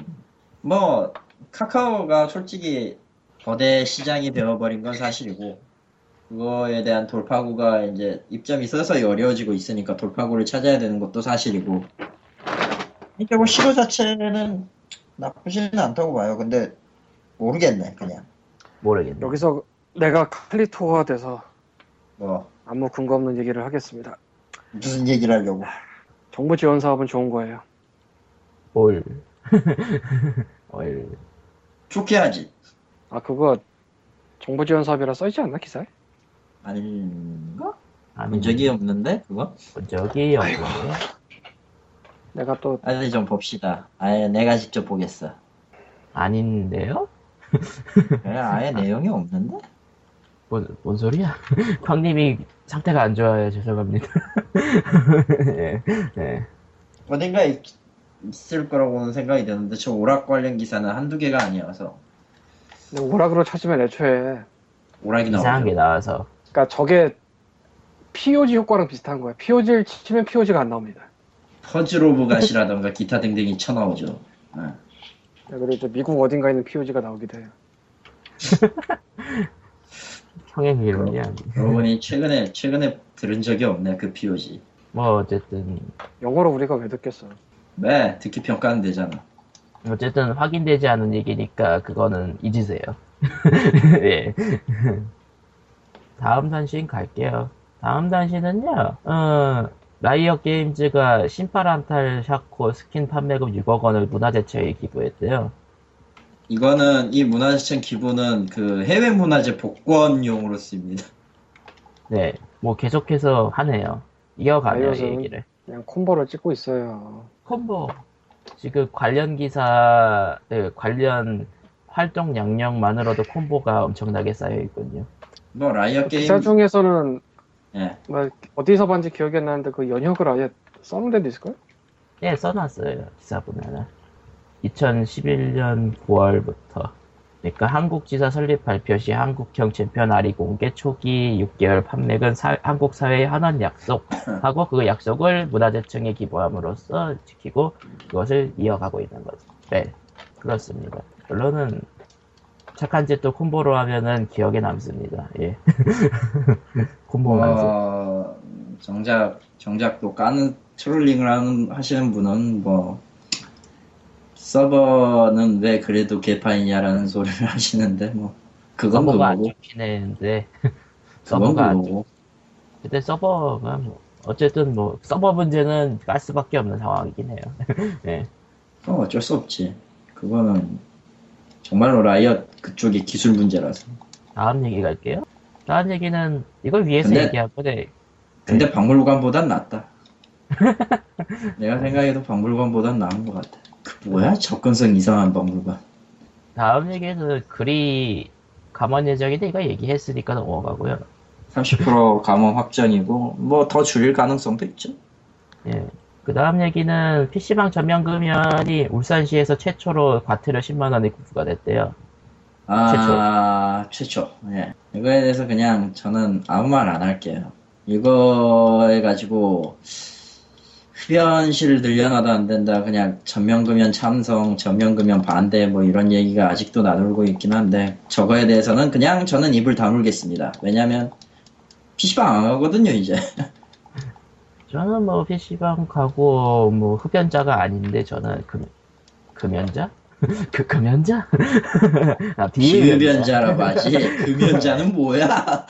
뭐 카카오가 솔직히 거대 시장이 되어버린 건 사실이고 그거에 대한 돌파구가 이제 입점이 서서히 어려워지고 있으니까 돌파구를 찾아야 되는 것도 사실이고 이게 시로 자체는 나쁘지는 않다고 봐요 근데 모르겠네 그냥 모르겠네. 여기서 내가 칼리토가 돼서 뭐 아무 근거 없는 얘기를 하겠습니다. 무슨 얘기를 하려고 정부 지원 사업은 좋은 거예요. 올. 올. 좋게 하지 아 그거 정부 지원 사업이라 써있지 않나 기사에? 아닌가? 아니, 본 적이 없는데 그거? 본 적이 없는데. 내가 또 아니 좀 봅시다 아예 내가 직접 보겠어 아닌데요? 그래, 아예 내용이 없는데? 뭔, 뭔 소리야? 형님이 상태가 안 좋아요. 죄송합니다. 예, 예. 어딘가 있, 있을 거라고는 생각이 드는데 저 오락 관련 기사는 한두 개가 아니어서 오락으로 찾으면 애초에 오락이 이상한 게 나오죠. 나와서. 그러니까 저게 POG 효과랑 비슷한 거예요. POG를 치면 POG가 안 나옵니다. Puzzle of God이라던가 기타 등등이 쳐나오죠. 네. 그리고 이제 미국 어딘가에 있는 POG가 나오기도 해요. 평행 이론이야. 그러고 보니 최근에 최근에 들은 적이 없네 그 POG. 뭐 어쨌든 영어로 우리가 왜 듣겠어? 네, 듣기 평가는 되잖아. 어쨌든 확인되지 않은 얘기니까 그거는 잊으세요. 예. 다음 단신 갈게요. 다음 단신은요. 어, 라이엇 게임즈가 신바람 탈 샤코 스킨 판매금 6억 원을 문화재청에 기부했대요. 이거는 이 문화재청 기부는 그 해외 문화재 복원용으로 씁니다. 네, 뭐 계속해서 하네요. 이어가네요, 이 라이엇은- 얘기를. 그냥 콤보를 찍고 있어요. 콤보. 지금 관련 기사, 네, 관련 활동 연혁만으로도 콤보가 엄청나게 쌓여 있군요. 뭐 라이엇 게임 기사 중에서는 예. 뭐 어디서 봤는지 기억이 안 나는데 그 연혁을 아예 써놓은 데도 있을까요? 예, 써놨어요. 기사 보면은. 2011년 9월부터. 그러니까 한국지사 설립 발표 시 한국형 챔피언 아리 공개 초기 6개월 판매금 사- 한국 사회 환원 약속하고 그 약속을 문화재청에 기부함으로써 지키고 그것을 이어가고 있는 거죠. 네, 그렇습니다. 결론은 착한 짓도 콤보로 하면은 기억에 남습니다. 예. 콤보 만세. 뭐 정작 정작 또 까는 트롤링을 하는 하시는 분은 뭐 서버는 왜 그래도 개판이냐라는 소리를 하시는데 뭐 그건 서버가 안 그거고. 좋긴 했는데. 그건 서버가 안 그거고. 근데 서버가 뭐 어쨌든 뭐 서버 문제는 깔 수밖에 없는 상황이긴 해요. 예. 그건 어쩔 수 없지. 그거는 정말로 라이엇 그쪽의 기술 문제라서. 다음 얘기 갈게요. 다음 얘기는 이걸 위해서 근데- 얘기한 건데 근데 박물관보단 낫다. 내가 생각해도 박물관보단 나은 것 같아. 그 뭐야 접근성 이상한 박물관 다음 얘기는 글이 감원 예정인데 이거 얘기했으니까 넘어가고요. 30% 감원 확정이고 뭐 더 줄일 가능성도 있죠 예. 그 다음 얘기는 PC방 전면 금연이 울산시에서 최초로 과태료 10만 원이 구부가 됐대요. 아, 최초. 예. 이거에 대해서 그냥 저는 아무 말 안 할게요. 이거 해가지고 흡연실 늘려놔도 안 된다. 그냥 전면금연 참성, 전면금연 반대 뭐 이런 얘기가 아직도 나돌고 있긴 한데 저거에 대해서는 그냥 저는 입을 다물겠습니다. 왜냐면 PC방 안 가거든요, 이제. 저는 뭐 PC방 가고 뭐 흡연자가 아닌데 저는 금, 금연자? 그 금연자? 아, 비흡연자라고 하지. 금연자는 뭐야?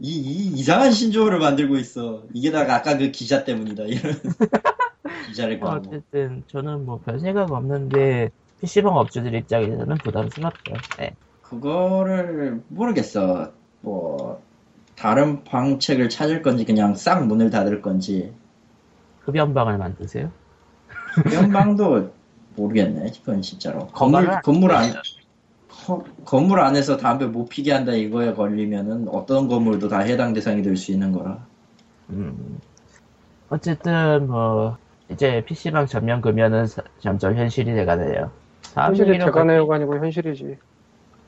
이, 이 이상한 신조어를 만들고 있어. 이게 다 아까 그 기자 때문이다. 이런 기자를 뭐 까고. 어쨌든 저는 뭐 별 생각 없는데 PC방 업주들 입장에서는 부담스럽죠. 네. 그거를 모르겠어. 뭐 다른 방책을 찾을 건지 그냥 싹 문을 닫을 건지 흡연방을 만드세요? 연방도 모르겠네. 이건 진짜로. 건물 안 건물 안 거- 건물 안에서 담배 못 피게 한다 이거에 걸리면은 어떤 건물도 다 해당 대상이 될 수 있는 거라. 음. 어쨌든 뭐 이제 PC방 전면 금연은 사- 점점 현실이 돼가네요. 다음 현실이 대가내요가 아니고 현실이지.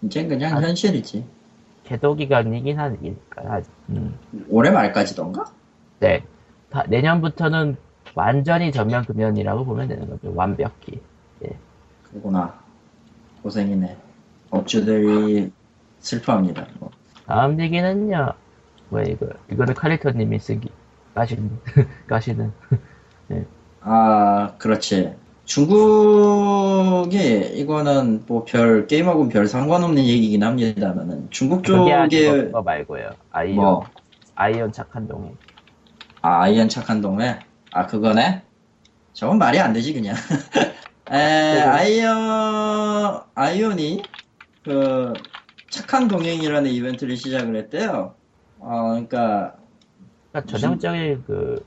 이젠 그냥 아. 현실이지. 개도 기간이긴 하니까. 음. 올해 말까지던가? 네. 다- 내년부터는 완전히 전면 금연이라고 보면 되는 거죠. 완벽히. 그구나. 고생이네. 업주들이 슬퍼합니다. 뭐. 다음 얘기는요. 뭐야 이거? 이거는 카리터님이 쓰기 까시는 까시는. 아, 그렇지. 중국이 이거는 뭐 별 게임하고는 별 상관없는 얘기긴 합니다만은 중국 쪽에 그거 말고요. 아이온 뭐 아이온 착한 동행. 아, 아이온 착한 동네? 아, 그거네? 저건 말이 안 되지, 그냥. 에, 아이온, 아이온이, 그, 착한 동행이라는 이벤트를 시작을 했대요. 어, 그러니까, 그러니까 전형적인 그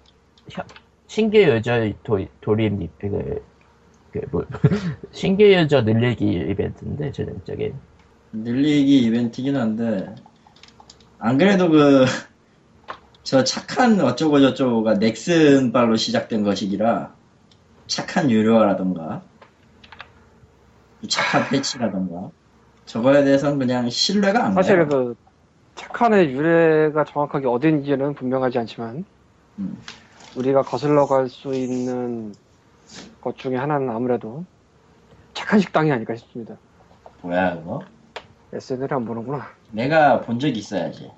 혀- 신규 유저 도, 돌입 이- 그, 그 뭐, 신규 유저 늘리기 이벤트인데 전형적인 늘리기 이벤트긴 한데, 안 그래도 그, 저 착한 어쩌고 저쩌고가 넥슨 발로 시작된 것이기라, 착한 유료화라던가, 착한 패치라던가, 저거에 대해서는 그냥 신뢰가 안 사실 가요. 그 착한의 유래가 정확하게 어딘지는 분명하지 않지만 음. 우리가 거슬러 갈 수 있는 것 중에 하나는 아무래도 착한 식당이 아닐까 싶습니다. 뭐야, 그거? SNL을 안 보는구나. 내가 본 적이 있어야지.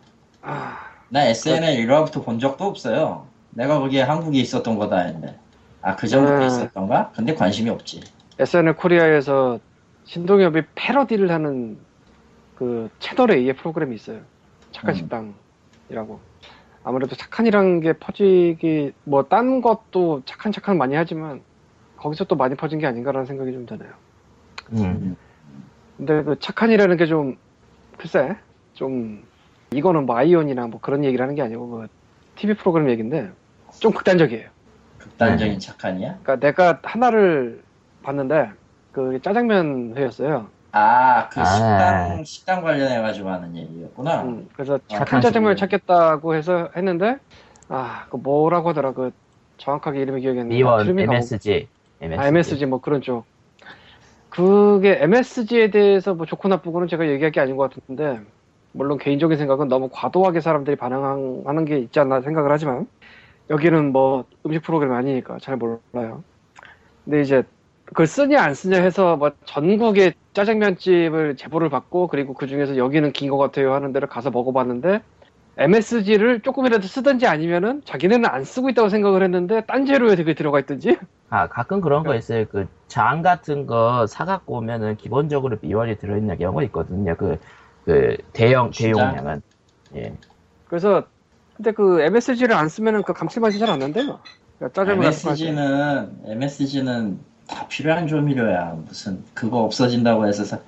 아, 나 SNL 1화부터 본 적도 없어요. 내가 거기에 한국에 있었던 거다 했는데. 아, 그 전부터 음. 있었던가? 근데 관심이 없지. SNL 코리아에서 신동엽이 패러디를 하는 그 채널A의 프로그램이 있어요. 착한 음. 식당이라고. 아무래도 착한이라는 게 퍼지기 뭐 딴 것도 착한 착한 많이 하지만 거기서 또 많이 퍼진 게 아닌가라는 생각이 좀 드네요. 음. 근데 그 착한이라는 게 좀 글쎄 좀 이거는 뭐 아이온이나 뭐 그런 얘기를 하는 게 아니고 그 TV 프로그램 얘기인데 좀 극단적이에요. 극단적인 착한이야? 그러니까 내가 하나를 봤는데 그 짜장면 회였어요. 아, 그 아. 식당, 식당 관련해가지고 하는 얘기였구나. 음, 그래서 아, 착한 짜장면을 그렇지. 찾겠다고 해서 했는데 아, 그 뭐라고 하더라 그 정확하게 이름이 기억이 안 나. 미원 MSG MSG. 아, MSG 뭐 그런 쪽. 그게 MSG에 대해서 뭐 좋고 나쁘고는 제가 얘기할 게 아닌 것 같은데 물론 개인적인 생각은 너무 과도하게 사람들이 반응하는 게 있지 않나 생각을 하지만 여기는 뭐 음식 프로그램이 아니니까 잘 몰라요. 근데 이제 그걸 쓰냐 안 쓰냐 해서 뭐 전국의 짜장면집을 제보를 받고 그리고 그 중에서 여기는 긴 것 같아요 하는 데를 가서 먹어봤는데 MSG를 조금이라도 쓰든지 아니면은 자기네는 안 쓰고 있다고 생각을 했는데 딴 재료에 되게 들어가 있든지 아 가끔 그런 거 네. 있어요. 그 장 같은 거 사갖고 오면은 기본적으로 미원이 들어있는 경우가 있거든요. 그, 그 대형? 대용량은 예. 그래서 근데 그 MSG를 안 쓰면은 그 감칠맛이 잘 안 난대요. 그러니까 짜장면. MSG는, MSG는 다 필요한 조미료야. 무슨, 그거 없어진다고 해서 사,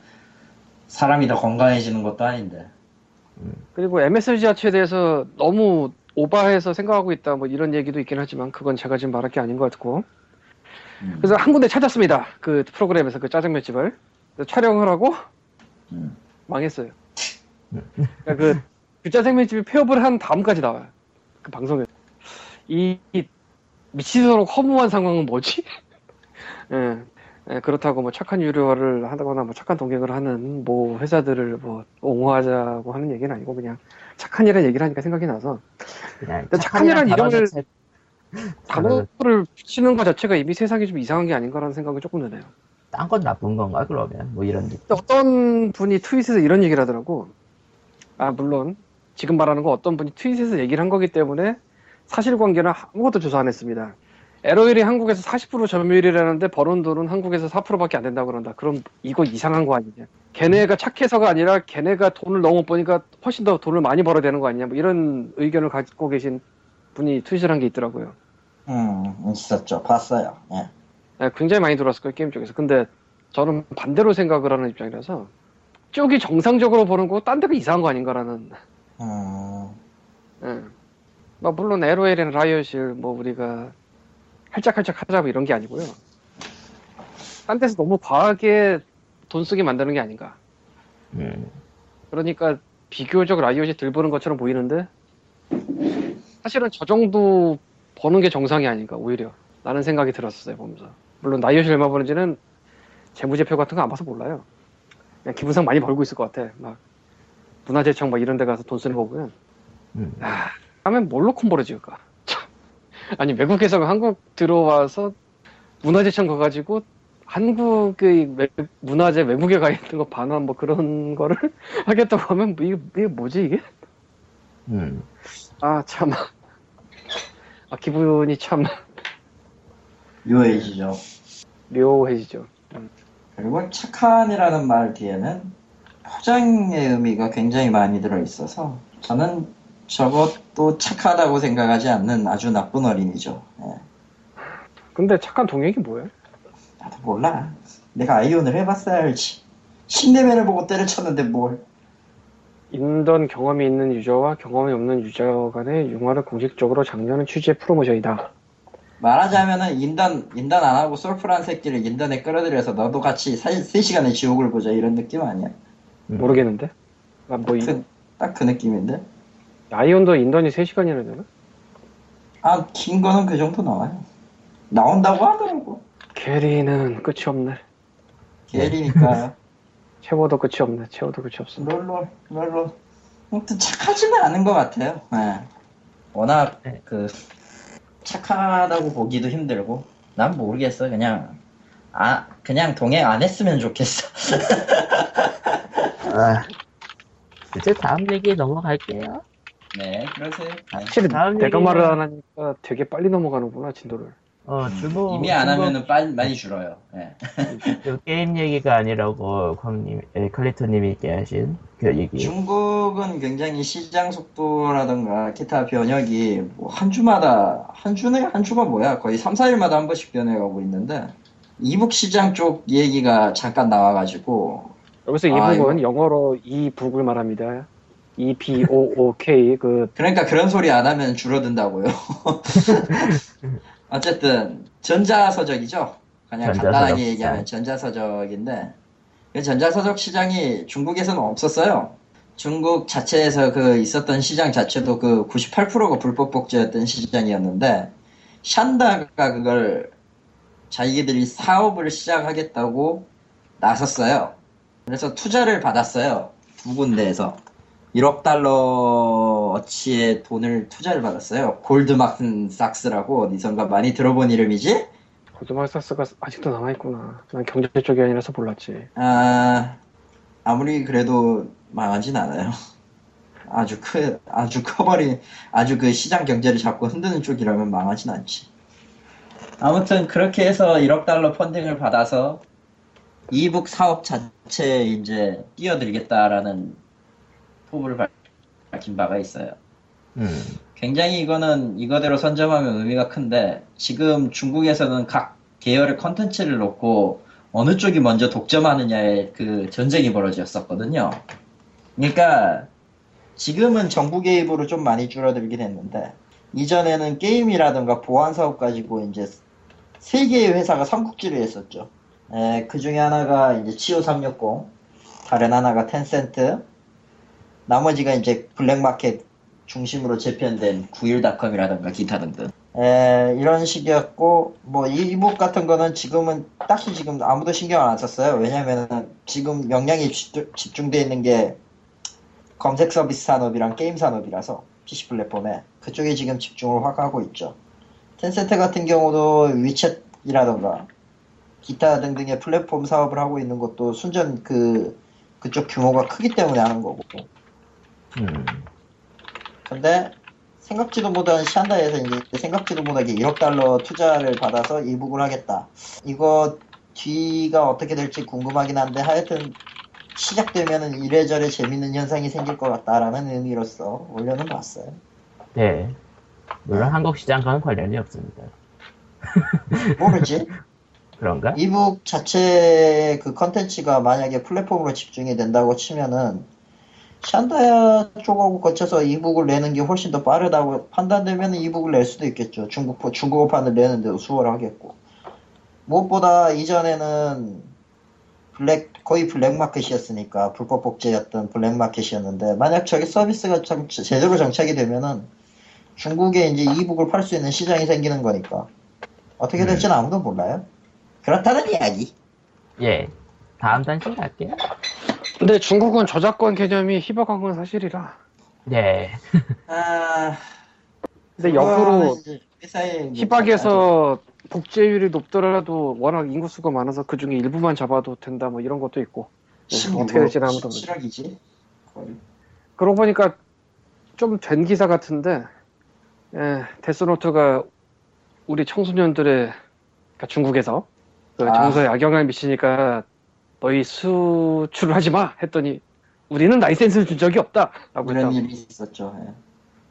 사람이 더 건강해지는 것도 아닌데. 그리고 MSG 자체에 대해서 너무 오바해서 생각하고 있다 뭐 이런 얘기도 있긴 하지만 그건 제가 지금 말할 게 아닌 것 같고 음, 그래서 한 군데 찾았습니다. 그 프로그램에서 그 짜장면 집을 촬영을 하고 음. 망했어요. 그러니까 그, 그 짜장면 집이 폐업을 한 다음까지 나와요. 그 방송에 이, 이 미치도록 허무한 상황은 뭐지? 예. 예, 그렇다고 뭐 착한 유료화를 하거나 뭐 착한 동행을 하는 뭐 회사들을 뭐 옹호하자고 하는 얘기는 아니고 그냥 착한 이라는 얘기를 하니까 생각이 나서 착한이란 단어 이름을- 단어를 붙이는 것 자체가 이미 세상이 좀 이상한 게 아닌가라는 생각이 조금 드네요. 딴 건 나쁜 건가 그러면 뭐 이런 느낌. 어떤 분이 트윗에서 이런 얘기를 하더라고. 아, 물론, 지금 말하는 거 어떤 분이 트윗에서 얘기를 한 거기 때문에 사실관계는 아무것도 조사 안 했습니다. LOL이 한국에서 40% 점유율이라는데 버는 돈은 한국에서 4%밖에 안 된다고 그런다. 그럼 이거 이상한 거 아니냐. 걔네가 착해서가 아니라 걔네가 돈을 너무 못 버니까 훨씬 더 돈을 많이 벌어야 되는 거 아니냐. 뭐 이런 의견을 갖고 계신 분이 트윗을 한 게 있더라고요. 음, 있었죠. 봤어요. 예. 네, 굉장히 많이 들어왔을 거예요, 게임 쪽에서. 근데 저는 반대로 생각을 하는 입장이라서 쪽이 정상적으로 보는 거딴 데가 이상한 거 아닌가라는. 음, 예. 뭐 물론 LOL이나 라이엇을 뭐 우리가 할짝할짝 하자 뭐 이런 게 아니고요. 딴 데서 너무 과하게 돈 쓰게 만드는 게 아닌가. 음. 그러니까 비교적 라이엇이 덜 버는 것처럼 보이는데 사실은 저 정도 버는 게 정상이 아닌가 오히려 라는 생각이 들었어요 보면서 물론 나이오시 얼마 버는지는 재무제표 같은 거 안 봐서 몰라요 그냥 기분상 많이 벌고 있을 것 같아 막 문화재청 막 이런 데 가서 돈 쓰는 거 보면 음. 아, 하면 뭘로 콤보를 지을까 참. 아니 외국에서 한국 들어와서 문화재청 가가지고 한국의 외- 문화재 외국에 가 있는 거 반환 뭐 그런 거를 하겠다고 하면 뭐 이게, 이게 뭐지 이게 음. 아 참. 아 기분이 참 묘해지죠. 묘해지죠. 그리고 착한이라는 말 뒤에는 포장의 의미가 굉장히 많이 들어있어서 저는 저것도 착하다고 생각하지 않는 아주 나쁜 어린이죠. 예. 근데 착한 동역이 뭐예요? 나도 몰라. 내가 아이온을 해봤어야 알지. 10레벨을 보고 때려쳤는데 뭘. 인던 경험이 있는 유저와 경험이 없는 유저 간의 융화를 공식적으로 장려하는 취지의 프로모션이다. 말하자면은 인단 인단 안 하고 솔프란 새끼를 인단에 끌어들여서 너도 같이 3시간의 지옥을 보자 이런 느낌 아니야? 음. 모르겠는데. 아, 뭐, 이, 그, 딱 그 느낌인데? 아이온도 인던이 3시간이나 되나? 아, 긴 거는 그 정도 나와요. 나온다고 하더라고. 게리는 끝이 없네. 게리니까. 채워도 끝이 없네. 채워도 끝이 없어. 롤롤, 롤롤. 아무튼 착하지는 않은 것 같아요. 예. 워낙 네. 그 착하다고 보기도 힘들고 난 모르겠어. 그냥 아 그냥 동행 안 했으면 좋겠어. 아. 이제 다음 얘기 넘어갈게요. 네, 그러세요. 아, 확실히 다음 내가 얘기는- 말을 안 하니까 되게 빨리 넘어가는구나, 진도를. 어, 중국. 이미 안 하면은 빨리 많이 줄어요. 예. 그 게임 얘기가 아니라고 광님, 에, 클리토님이 얘기하신 그 얘기. 중국은 굉장히 시장 속도라든가 기타 변혁이 뭐한 주마다 한 주네 한 주가 뭐야 거의 3, 4일마다 한 번씩 변해가고 있는데 이북 시장 쪽 얘기가 잠깐 나와가지고 여기서 아, 이북은 영어로 이 북을 말합니다. E B O O K 그 그러니까 그런 소리 안 하면 줄어든다고요. 어쨌든 전자 서적이죠. 그냥 전자서적 간단하게 시장. 얘기하면 전자 서적인데 그 전자 서적 시장이 중국에서는 없었어요. 중국 자체에서 그 있었던 시장 자체도 그 98%가 불법 복제였던 시장이었는데 샨다가 그걸 자기들이 사업을 시작하겠다고 나섰어요. 그래서 투자를 받았어요. 두 군데에서. 1억 달러어치의 돈을 투자를 받았어요. 골드마큰 삭스라고 어디선가 많이 들어본 이름이지? 고드마사스가 아직도 남아있구나. 난 경제 쪽이 아니라서 몰랐지. 아, 아무리 그래도 망하진 않아요. 아주 크, 아주 커버린, 아주 그 시장 경제를 잡고 흔드는 쪽이라면 망하진 않지. 아무튼 그렇게 해서 1억 달러 펀딩을 받아서 이북 사업 자체에 이제 뛰어들겠다라는 포부를 밝- 밝힌 바가 있어요. 음. 굉장히 이거는 이거대로 선점하면 의미가 큰데 지금 중국에서는 각 계열의 컨텐츠를 놓고 어느 쪽이 먼저 독점하느냐의 그 전쟁이 벌어졌었거든요. 그러니까 지금은 정부 개입으로 좀 많이 줄어들긴 했는데 이전에는 게임이라든가 보안 사업 가지고 이제 세 개의 회사가 삼국지를 했었죠. 그 중에 하나가 이제 치오 360, 다른 하나가 텐센트, 나머지가 이제 블랙마켓 중심으로 재편된 91닷컴이라든가 기타 등등. 에, 이런 식이었고, 뭐, 이북 같은 거는 지금은 딱히 지금 아무도 신경 안 썼어요. 왜냐면은 지금 역량이 집중, 돼 있는 게 검색 서비스 산업이랑 게임 산업이라서 PC 플랫폼에 그쪽에 지금 집중을 확 하고 있죠. 텐센트 같은 경우도 위챗이라던가 기타 등등의 플랫폼 사업을 하고 있는 것도 순전 그, 그쪽 규모가 크기 때문에 하는 거고. 음. 근데 생각지도 못한 샨다에서 이제 생각지도 못하게 1억 달러 투자를 받아서 이북을 하겠다. 이거 뒤가 어떻게 될지 궁금하긴 한데 하여튼 시작되면은 이래저래 재밌는 현상이 생길 것 같다라는 의미로서 올려는 봤어요. 네. 물론 한국 시장과는 관련이 없습니다. 모르지? 그런가? e-book 자체 그 컨텐츠가 만약에 플랫폼으로 집중이 된다고 치면은 샨다야 쪽하고 거쳐서 e-book을 내는 게 훨씬 더 빠르다고 판단되면 e-book을 낼 수도 있겠죠. 중국 중국어판을 내는데도 수월하겠고. 무엇보다 이전에는 블랙 거의 블랙마켓이었으니까 불법 복제였던 블랙마켓이었는데 만약 저기 서비스가 정, 제대로 정착이 되면은 중국에 이제 e-book을 팔 수 있는 시장이 생기는 거니까 어떻게 될지는 아무도 몰라요. 그렇다는 이야기. 예. 다음 단신 갈게요. 근데 중국은 저작권 개념이 희박한 건 사실이라. 네. 아, 근데 회사의 뭐 희박에서 복제율이 높더라도 워낙 인구수가 많아서 그 중에 일부만 잡아도 된다 뭐 이런 것도 있고. 네, 어떻게 될지는 아무도 모르죠. 실력이지. 거의. 그러고 보니까 좀 된 기사 같은데, 예, 데스노트가 우리 청소년들의, 그러니까 중국에서 그 아. 정서에 악영향을 미치니까 너희 수출을 하지 마! 했더니 우리는 라이센스를 준 적이 없다! 라고 했다. 일이 있었죠.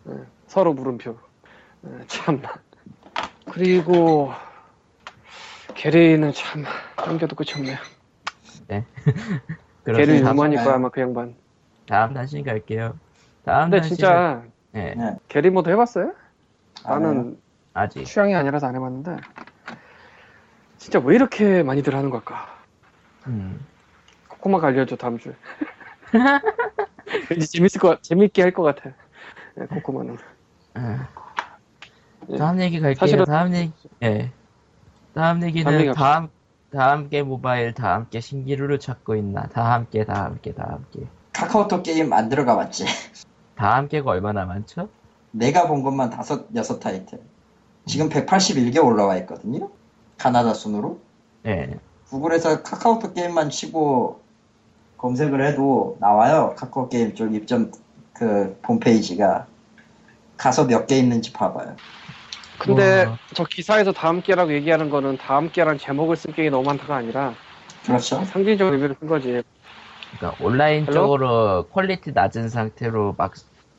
예. 서로 물음표. 예, 참. 그리고, 게레이는 참, 땡겨도 끝이 없네요. 게레이 그래서 다음, 유머니까 아마 그 양반. 다음 단신 갈게요. 다음 근데 단신. 진짜, 예. 네. 게리 모드 해봤어요? 아, 나는 아직. 취향이 아니라서 안 해봤는데 진짜 왜 이렇게 많이들 하는 걸까? 음. 코코마가 알려줘 다음 주에. 왠지 재밌을 것 같- 재밌게 할 것 같아. 네, 코코마는. 아. 예. 다음 얘기 갈게요. 사실은- 다음 얘기. 예. 다음 다음 얘기는 얘기. 다음 다 함께 모바일 다 함께 신기루를 찾고 있나? 다 함께 다 함께 다 함께. 카카오톡 게임 만들어 가 봤지. 다 함께가 얼마나 많죠? 내가 본 것만 다섯 여섯 타이틀. 지금 181개 올라와 있거든요. 가나다 순으로. 예. 구글에서 카카오톡 게임만 치고 검색을 해도 나와요. 카카오 게임 쪽 입점 그 홈페이지가 가서 몇 개 있는지 봐봐요. 근데 와. 저 기사에서 다음 깨라고 얘기하는 거는 다음 깨란 제목을 쓴 게임이 너무 많다가 아니라 그렇죠? 상징적 의미를 쓴 거지. 그러니까 온라인 헬로? 쪽으로 퀄리티 낮은 상태로 막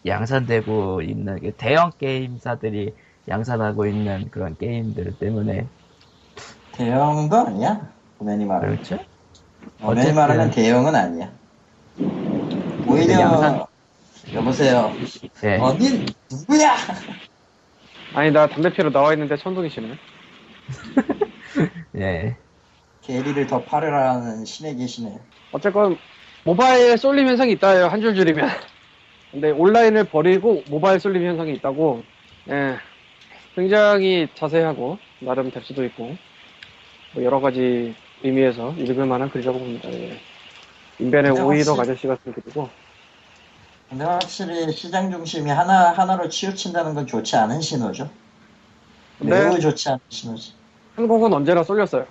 양산되고 있는 그 대형 게임사들이 양산하고 있는 그런 게임들 때문에 대형도 아니야. 엄연히 말하면. 그렇죠? 엄연히 어쨌든. 말하면 대형은 아니야. 오히려 양산- 여보세요. 예. 어딘 누구야? 아니 나 담배 피러 나와 있는데 천둥이 치네. 예. 게리를 더 팔으라는 신에 계시네. 어쨌건 모바일 쏠림 현상이 있다요 한 줄 줄이면. 근데 온라인을 버리고 모바일 쏠림 현상이 있다고. 예. 굉장히 자세하고 나름 될 수도 있고 뭐 여러 가지 의미에서 읽을 만한 글이라고 봅니다. 예. 인벤의 근데 오이덕 확실히- 아저씨가 쓴 글이고. 근데 확실히 시장 중심이 하나 하나로 치우친다는 건 좋지 않은 신호죠. 네. 매우 좋지 않은 신호지. 한국은 언제나 쏠렸어요.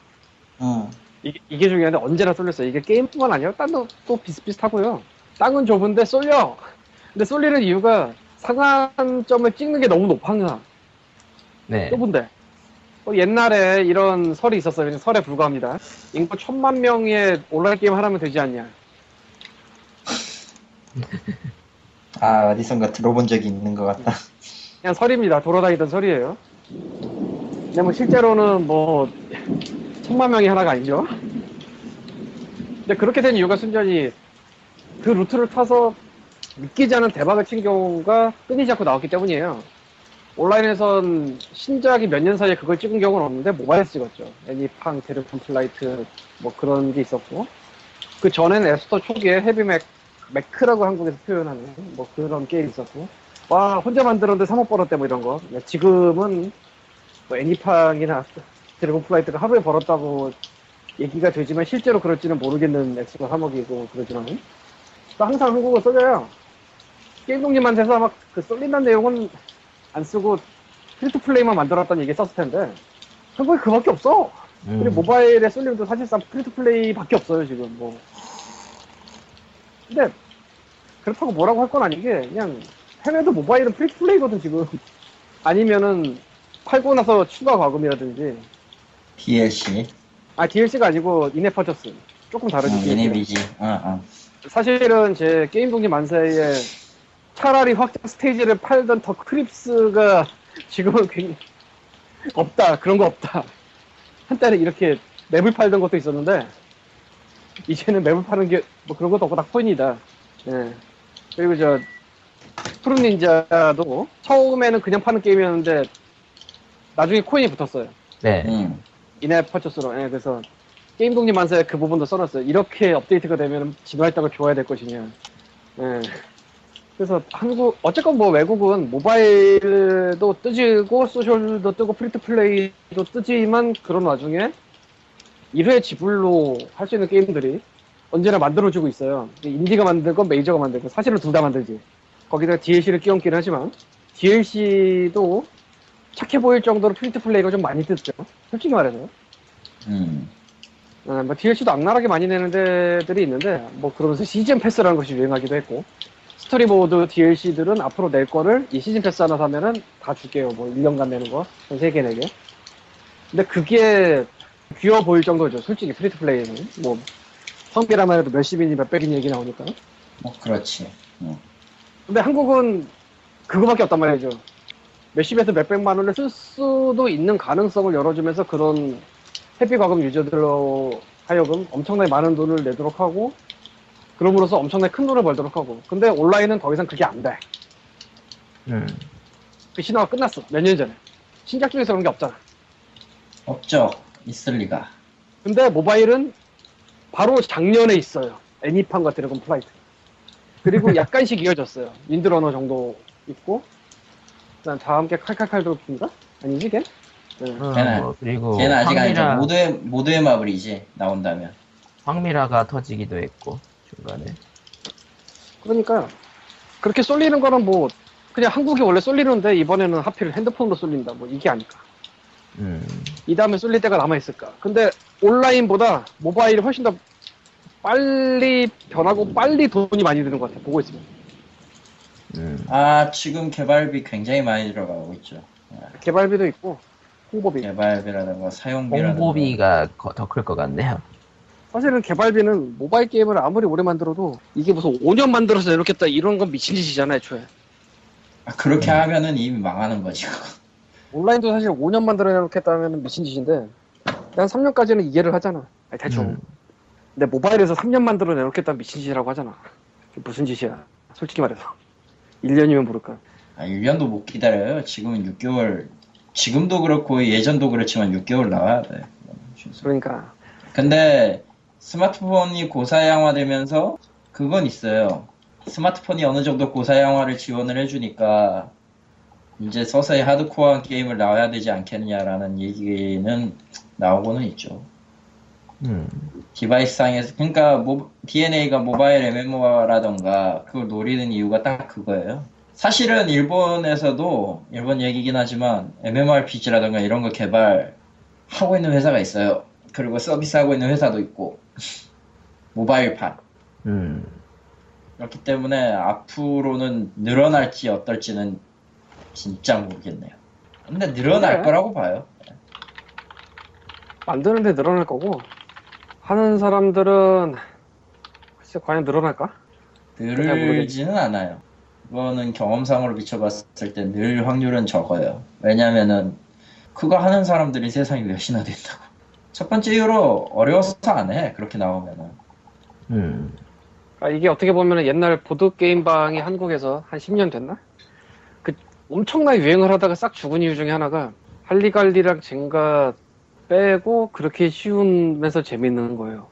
응. 이게, 이게 중요한데 언제나 쏠렸어요. 이게 게임뿐만 아니라 딴도 또 비슷비슷하고요. 땅은 좁은데 쏠려. 근데 쏠리는 이유가 상한점을 찍는 게 너무 높아 항상. 네. 좁은데. 어, 옛날에 이런 설이 있었어요. 그냥 설에 불과합니다. 인구 천만 명의 온라인 게임 하나면 되지 않냐. 아 어디선가 들어본 적이 있는 것 같다. 그냥 설입니다. 돌아다니던 설이에요. 근데 뭐 실제로는 뭐 천만 명이 하나가 아니죠. 근데 그렇게 된 이유가 순전히 그 루트를 타서 믿기지 않은 대박을 친 경우가 끊이지 않고 나왔기 때문이에요. 온라인에선 신작이 몇 년 사이에 그걸 찍은 경우는 없는데 모바일에서 찍었죠. 애니팡, 드래곤 플라이트 뭐 그런 게 있었고. 그 전에는 앱스토어 초기에 헤비맥 매크라고 한국에서 표현하는 뭐 그런 게임 있었고. 와 혼자 만들었는데 3억 벌었대 뭐 이런 거. 근데 지금은 뭐 애니팡이나 드래곤 플라이트가 하루에 벌었다고 얘기가 되지만 실제로 그럴지는 모르겠는 액수가 3억이고 그러지만. 또 항상 한국은 쏠려요. 게임 독립 만세에서 막그 쏠린다는 내용은 안 쓰고 free to play만 만들었다는 얘기 썼을 텐데 한국에 그밖에 없어 음. 그리고 모바일에 쏠림도 사실상 free to play밖에 없어요 지금 뭐 근데 그렇다고 뭐라고 할 건 아닌 게 그냥 해외도 모바일은 free to play거든 지금 아니면은 팔고 나서 추가 과금이라든지 DLC. 아 DLC가 아니고 in-app purchase 조금 다르지 응, DLC는. in-app이지. 응, 응. 사실은 제 게임 독립 만세에 차라리 확장 스테이지를 팔던 The Creeps가 지금은 굉장히 없다 그런 거 없다 한때는 이렇게 맵을 팔던 것도 있었는데 이제는 맵을 파는 게 뭐 그런 것도 없고 다 코인이다 예. 그리고 저 후르츠 닌자도 처음에는 그냥 파는 게임이었는데 나중에 코인이 붙었어요 네. 응. in-app purchase로 예, 그래서 게임 독립 만세에 그 부분도 써놨어요 이렇게 업데이트가 되면 진화했다고 좋아야 될 것이냐 예. 그래서 한국 어쨌건 뭐 외국은 모바일도 뜨지고 소셜도 뜨고 free to play도 뜨지만 그런 와중에 1회 지불로 할 수 있는 게임들이 언제나 만들어주고 있어요. 인디가 만들건 메이저가 만들건 사실은 둘 다 만들지. 거기다 DLC를 끼얹긴 하지만 DLC도 착해 보일 정도로 free to play가 좀 많이 뜨죠. 솔직히 말해서. 음. 어, 뭐 DLC도 악랄하게 많이 내는 데들이 있는데 뭐 그러면서 season pass라는 것이 유행하기도 했고 스토리 모드 DLC들은 앞으로 낼 거를 이 season pass 하나 사면은 다 줄게요. 뭐 1년간 내는 거. 한 3개, 4개. 근데 그게 귀여워 보일 정도죠. 솔직히 free to play는. 뭐 성비라만 해도 몇십인지 몇백인 얘기 나오니까. 뭐 그렇지. 음. 근데 한국은 그거밖에 없단 말이죠. 몇십에서 몇백만 원을 쓸 수도 있는 가능성을 열어주면서 그런 heavy 과금 유저들로 하여금 엄청나게 많은 돈을 내도록 하고 그럼으로써 엄청나게 큰 돈을 벌도록 하고 근데 온라인은 더 이상 그게 안 돼. 음. 그 신화가 끝났어. 몇 년 전에. 신작 중에서 그런 게 없잖아. 없죠. 있을 리가. 근데 모바일은 바로 작년에 있어요. 애니팡과 드래곤 플라이트. 그리고 약간씩 이어졌어요. 윈드러너 정도 있고, 그다음 다음 게 칼칼칼도인가? 아니지, 걔? 네. 어, 걔는- 뭐, 그리고 걔는 아직 아니죠. 확밀아, 모두의 모두의 마블이지 나온다면. 확밀아가 터지기도 했고 중간에. 그러니까 그렇게 쏠리는 거는 뭐 그냥 한국이 원래 쏠리는데 이번에는 하필 핸드폰으로 쏠린다. 뭐 이게 아닐까. 음. 이 다음에 쏠릴 때가 남아있을까. 근데 온라인보다 모바일이 훨씬 더 빨리 변하고 빨리 돈이 많이 드는 것 같아. 보고 있으면. 음. 아 지금 개발비 굉장히 많이 들어가고 있죠. 개발비도 있고 홍보비. 개발비라든가 사용비라든가. 홍보비가 더 클 것 같네요. 사실은 개발비는 모바일 게임을 아무리 오래 만들어도 이게 무슨 5년 만들어서 내놓겠다 이런 건 미친 짓이잖아 애초에. 아, 그렇게 하면은 이미 망하는 거지. 온라인도 사실 5년 만들어 내놓겠다 하면 미친 짓인데 난 3년까지는 이해를 하잖아. 아니, 대충. 음. 근데 모바일에서 3년 만들어 내놓겠다 미친 짓이라고 하잖아. 무슨 짓이야. 솔직히 말해서. 1년이면 모를까. 아 1년도 못 기다려요. 지금은 6개월. 지금도 그렇고 예전도 그렇지만 6개월 나와야 돼. 그러니까 근데 스마트폰이 고사양화되면서 그건 있어요. 스마트폰이 어느 정도 고사양화를 지원을 해주니까 이제 서서히 하드코어한 게임을 나와야 되지 않겠느냐라는 얘기는 나오고는 있죠. 음. 디바이스 상에서 그러니까 모- DeNA가 모바일 MMO라던가 그걸 노리는 이유가 딱 그거예요. 사실은 일본에서도 일본 얘기긴 하지만 MMORPG라던가 이런 거 개발하고 있는 회사가 있어요. 그리고 서비스하고 있는 회사도 있고 모바일판 음. 그렇기 때문에 앞으로는 늘어날지 어떨지는 진짜 모르겠네요. 근데 늘어날 그래. 거라고 봐요. 만드는데 늘어날 거고 하는 사람들은 글쎄 과연 늘어날까? 늘지는 않아요. 그거는 경험상으로 비춰봤을 때 늘 확률은 적어요. 왜냐면은 그거 하는 사람들이 세상에 몇이나 된다고. 첫 번째 이유로 어려워서 안 해. 그렇게 나오면은. 음. 아, 이게 어떻게 보면 옛날 보드게임방이 한국에서 한 10년 됐나? 그 엄청나게 유행을 하다가 싹 죽은 이유 중에 하나가 할리갈리랑 젠가 빼고 그렇게 쉬우면서 재밌는 거예요.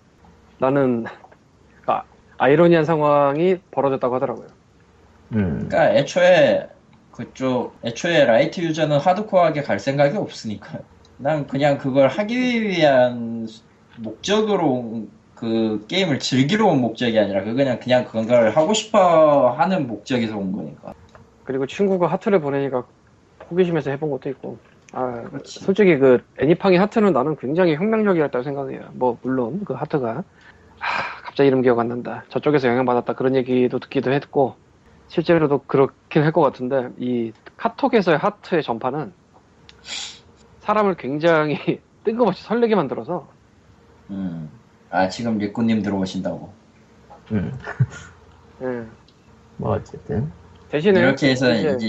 나는 아, 아이러니한 상황이 벌어졌다고 하더라고요. 음. 그러니까 애초에 그쪽 애초에 light 유저는 하드코어하게 갈 생각이 없으니까요. 난 그냥 그걸 하기 위한 목적으로 온- 그 게임을 즐기러 온 목적이 아니라 그 그냥 그냥 그걸 하고 싶어 하는 목적에서 온 거니까. 그리고 친구가 하트를 보내니까 호기심에서 해본 것도 있고. 아, 그렇지. 솔직히 그 애니팡의 하트는 나는 굉장히 혁명적이었다고 생각해요. 뭐 물론 그 하트가 하, 갑자기 이름 기억 안 난다. 저쪽에서 영향받았다 그런 얘기도 듣기도 했고 실제로도 그렇긴 할 것 같은데 이 카톡에서의 하트의 전파는 사람을 굉장히 뜬금없이 설레게 만들어서 음. 아 지금 리꾸님 들어오신다고. 음. 예. 뭐 어쨌든. 대신에 이렇게 해서 이제 이제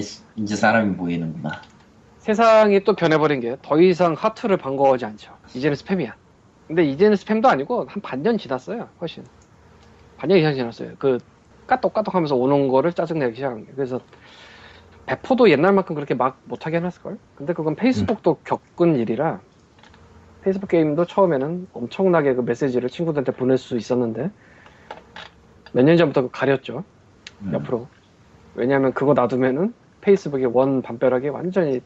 이제 이제 사람이 모이는구나. 세상이 또 변해버린 게 더 이상 하트를 반가워하지 않죠. 이제는 스팸이야. 근데 이제는 스팸도 아니고 한 반년 지났어요. 훨씬. 반년 이상 지났어요. 그 까똑까똑 하면서 오는 거를 짜증내기 시작한 게. 그래서 배포도 옛날만큼 그렇게 막 못하게 해놨을걸? 근데 그건 페이스북도 겪은 일이라 페이스북 게임도 처음에는 엄청나게 그 메시지를 친구들한테 보낼 수 있었는데 몇 년 전부터 그 가렸죠. 음. 옆으로. 왜냐면 그거 놔두면은 페이스북이 원 반벼락이 완전히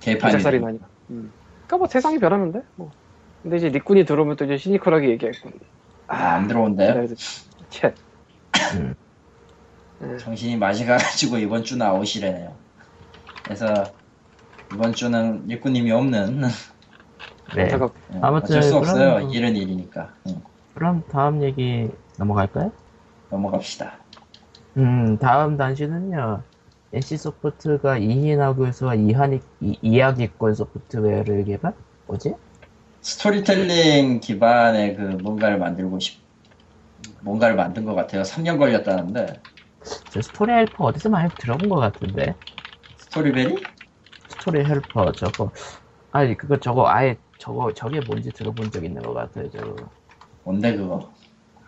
개판이 나니까. 음. 그러니까 뭐 세상이 변하는데 뭐. 근데 이제 니꾼이 들어오면 또 이제 시니컬하게 얘기했군. 아, 안 들어온대요? 그래서 채. 음. 예. 정신이 맛이 가가지고 이번 주 나오시래네요. 그래서 이번 주는 일꾼님이 없는 네. 제가 예, 아무튼 어쩔 수 없어요. 그럼- 일은 일이니까. 응, 그럼 다음 얘기 넘어갈까요? 넘어갑시다. 음, 다음 단신은요. NC소프트가 이인화 교수와 이한이, 이, 이야기권 소프트웨어를 개발? 뭐지? 스토리텔링 기반의 그 뭔가를 만들고 싶 뭔가를 만든 것 같아요. 3년 걸렸다는데 저 스토리 헬퍼 어디서 많이 들어본 것 같은데? 스토리베리? 스토리 헬퍼 저거 아니 그거 저거 아예 저거 저게 뭔지 들어본 적 있는 것 같아요 저거 뭔데 그거?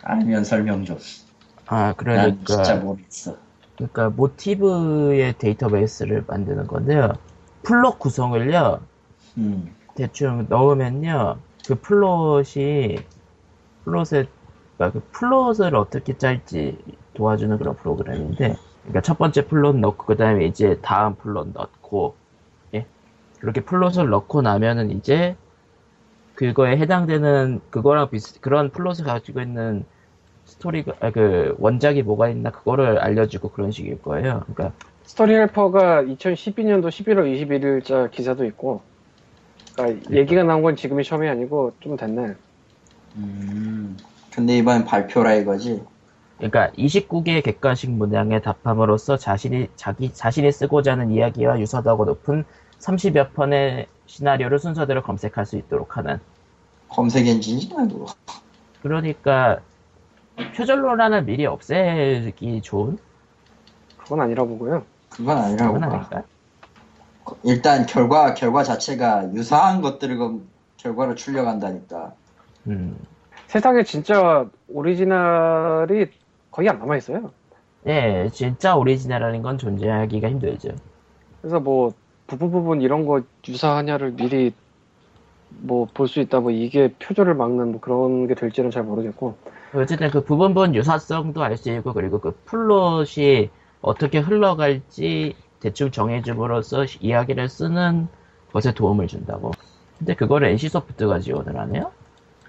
알면 설명 좀. 아난 진짜 그러니까 모르겠어. 그러니까 모티브의 데이터베이스를 만드는 건데요 플롯 구성을요 음, 대충 넣으면요 그 플롯이 플롯에 그러니까 그 플롯을 어떻게 짤지 도와주는 그런 프로그램인데 그러니까 첫 번째 플롯 넣고 그 다음에 이제 다음 플롯 넣고 예 그렇게 플롯을 넣고 나면은 이제 그거에 해당되는 그거랑 비슷 그런 플롯을 가지고 있는 스토리가 아, 그 원작이 뭐가 있나 그거를 알려주고 그런 식일 거예요 그러니까 스토리 헬퍼가 2012년도 11월 21일자 기사도 있고, 그러니까 얘기가 나온 건 지금이 처음이 아니고 좀 됐네. 음. 근데 이번 발표라 이거지. 그러니까 29개의 객관식 문항에 답함으로써 자신이 자기 자신이 쓰고자 하는 이야기와 유사도가 높은 30여 편의 시나리오를 순서대로 검색할 수 있도록 하는. 검색 엔진이야 그거. 그러니까 표절론란을 미리 없애기 좋은 그건 아니라 보고요. 그건 아니라고 봐. 일단 결과 결과 자체가 유사한 것들을 검- 결과로 출력한다니까. 음. 세상에 진짜 오리지널이 거의 안 남아있어요. 예, 진짜 오리지널이라는 건 존재하기가 힘들죠. 그래서 뭐 부분 부분 이런 거 유사하냐를 미리 뭐 볼 수 있다 뭐 이게 표절을 막는 뭐 그런 게 될지는 잘 모르겠고 어쨌든 그 부분분 유사성도 알 수 있고 그리고 그 플롯이 어떻게 흘러갈지 대충 정해줌으로써 이야기를 쓰는 것에 도움을 준다고. 근데 그거를 NC소프트가 지원을 하네요?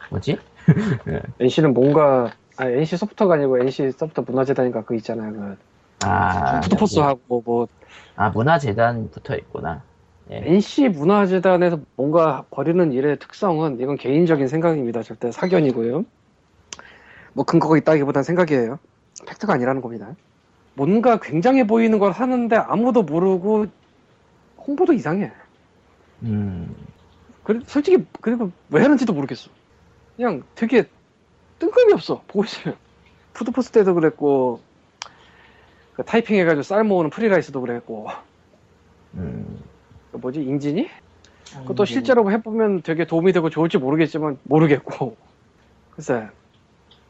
뭐지? NC는 뭔가 아 NC 소프트가 아니고 NC 소프트 문화재단인가 그 있잖아요 그. 아, 푸드포스하고 뭐. 아 문화재단 붙어 있구나. 예. NC 문화재단에서 뭔가 벌이는 일의 특성은 이건 개인적인 생각입니다. 절대 사견이고요. 뭐 근거가 있다기보단 생각이에요. 팩트가 아니라는 겁니다. 뭔가 굉장해 보이는 걸 하는데 아무도 모르고 홍보도 이상해. 음, 그래, 솔직히 그리고 왜 하는지도 모르겠어. 그냥 되게 뜬금이 없어. 보고 있으면 푸드포스 때도 그랬고 그 타이핑 해가지고 쌀 모으는 프리라이스도 그랬고 음, 그 뭐지 인진이? 그것도 실제로 해보면 되게 도움이 되고 좋을지 모르겠지만 모르겠고 글쎄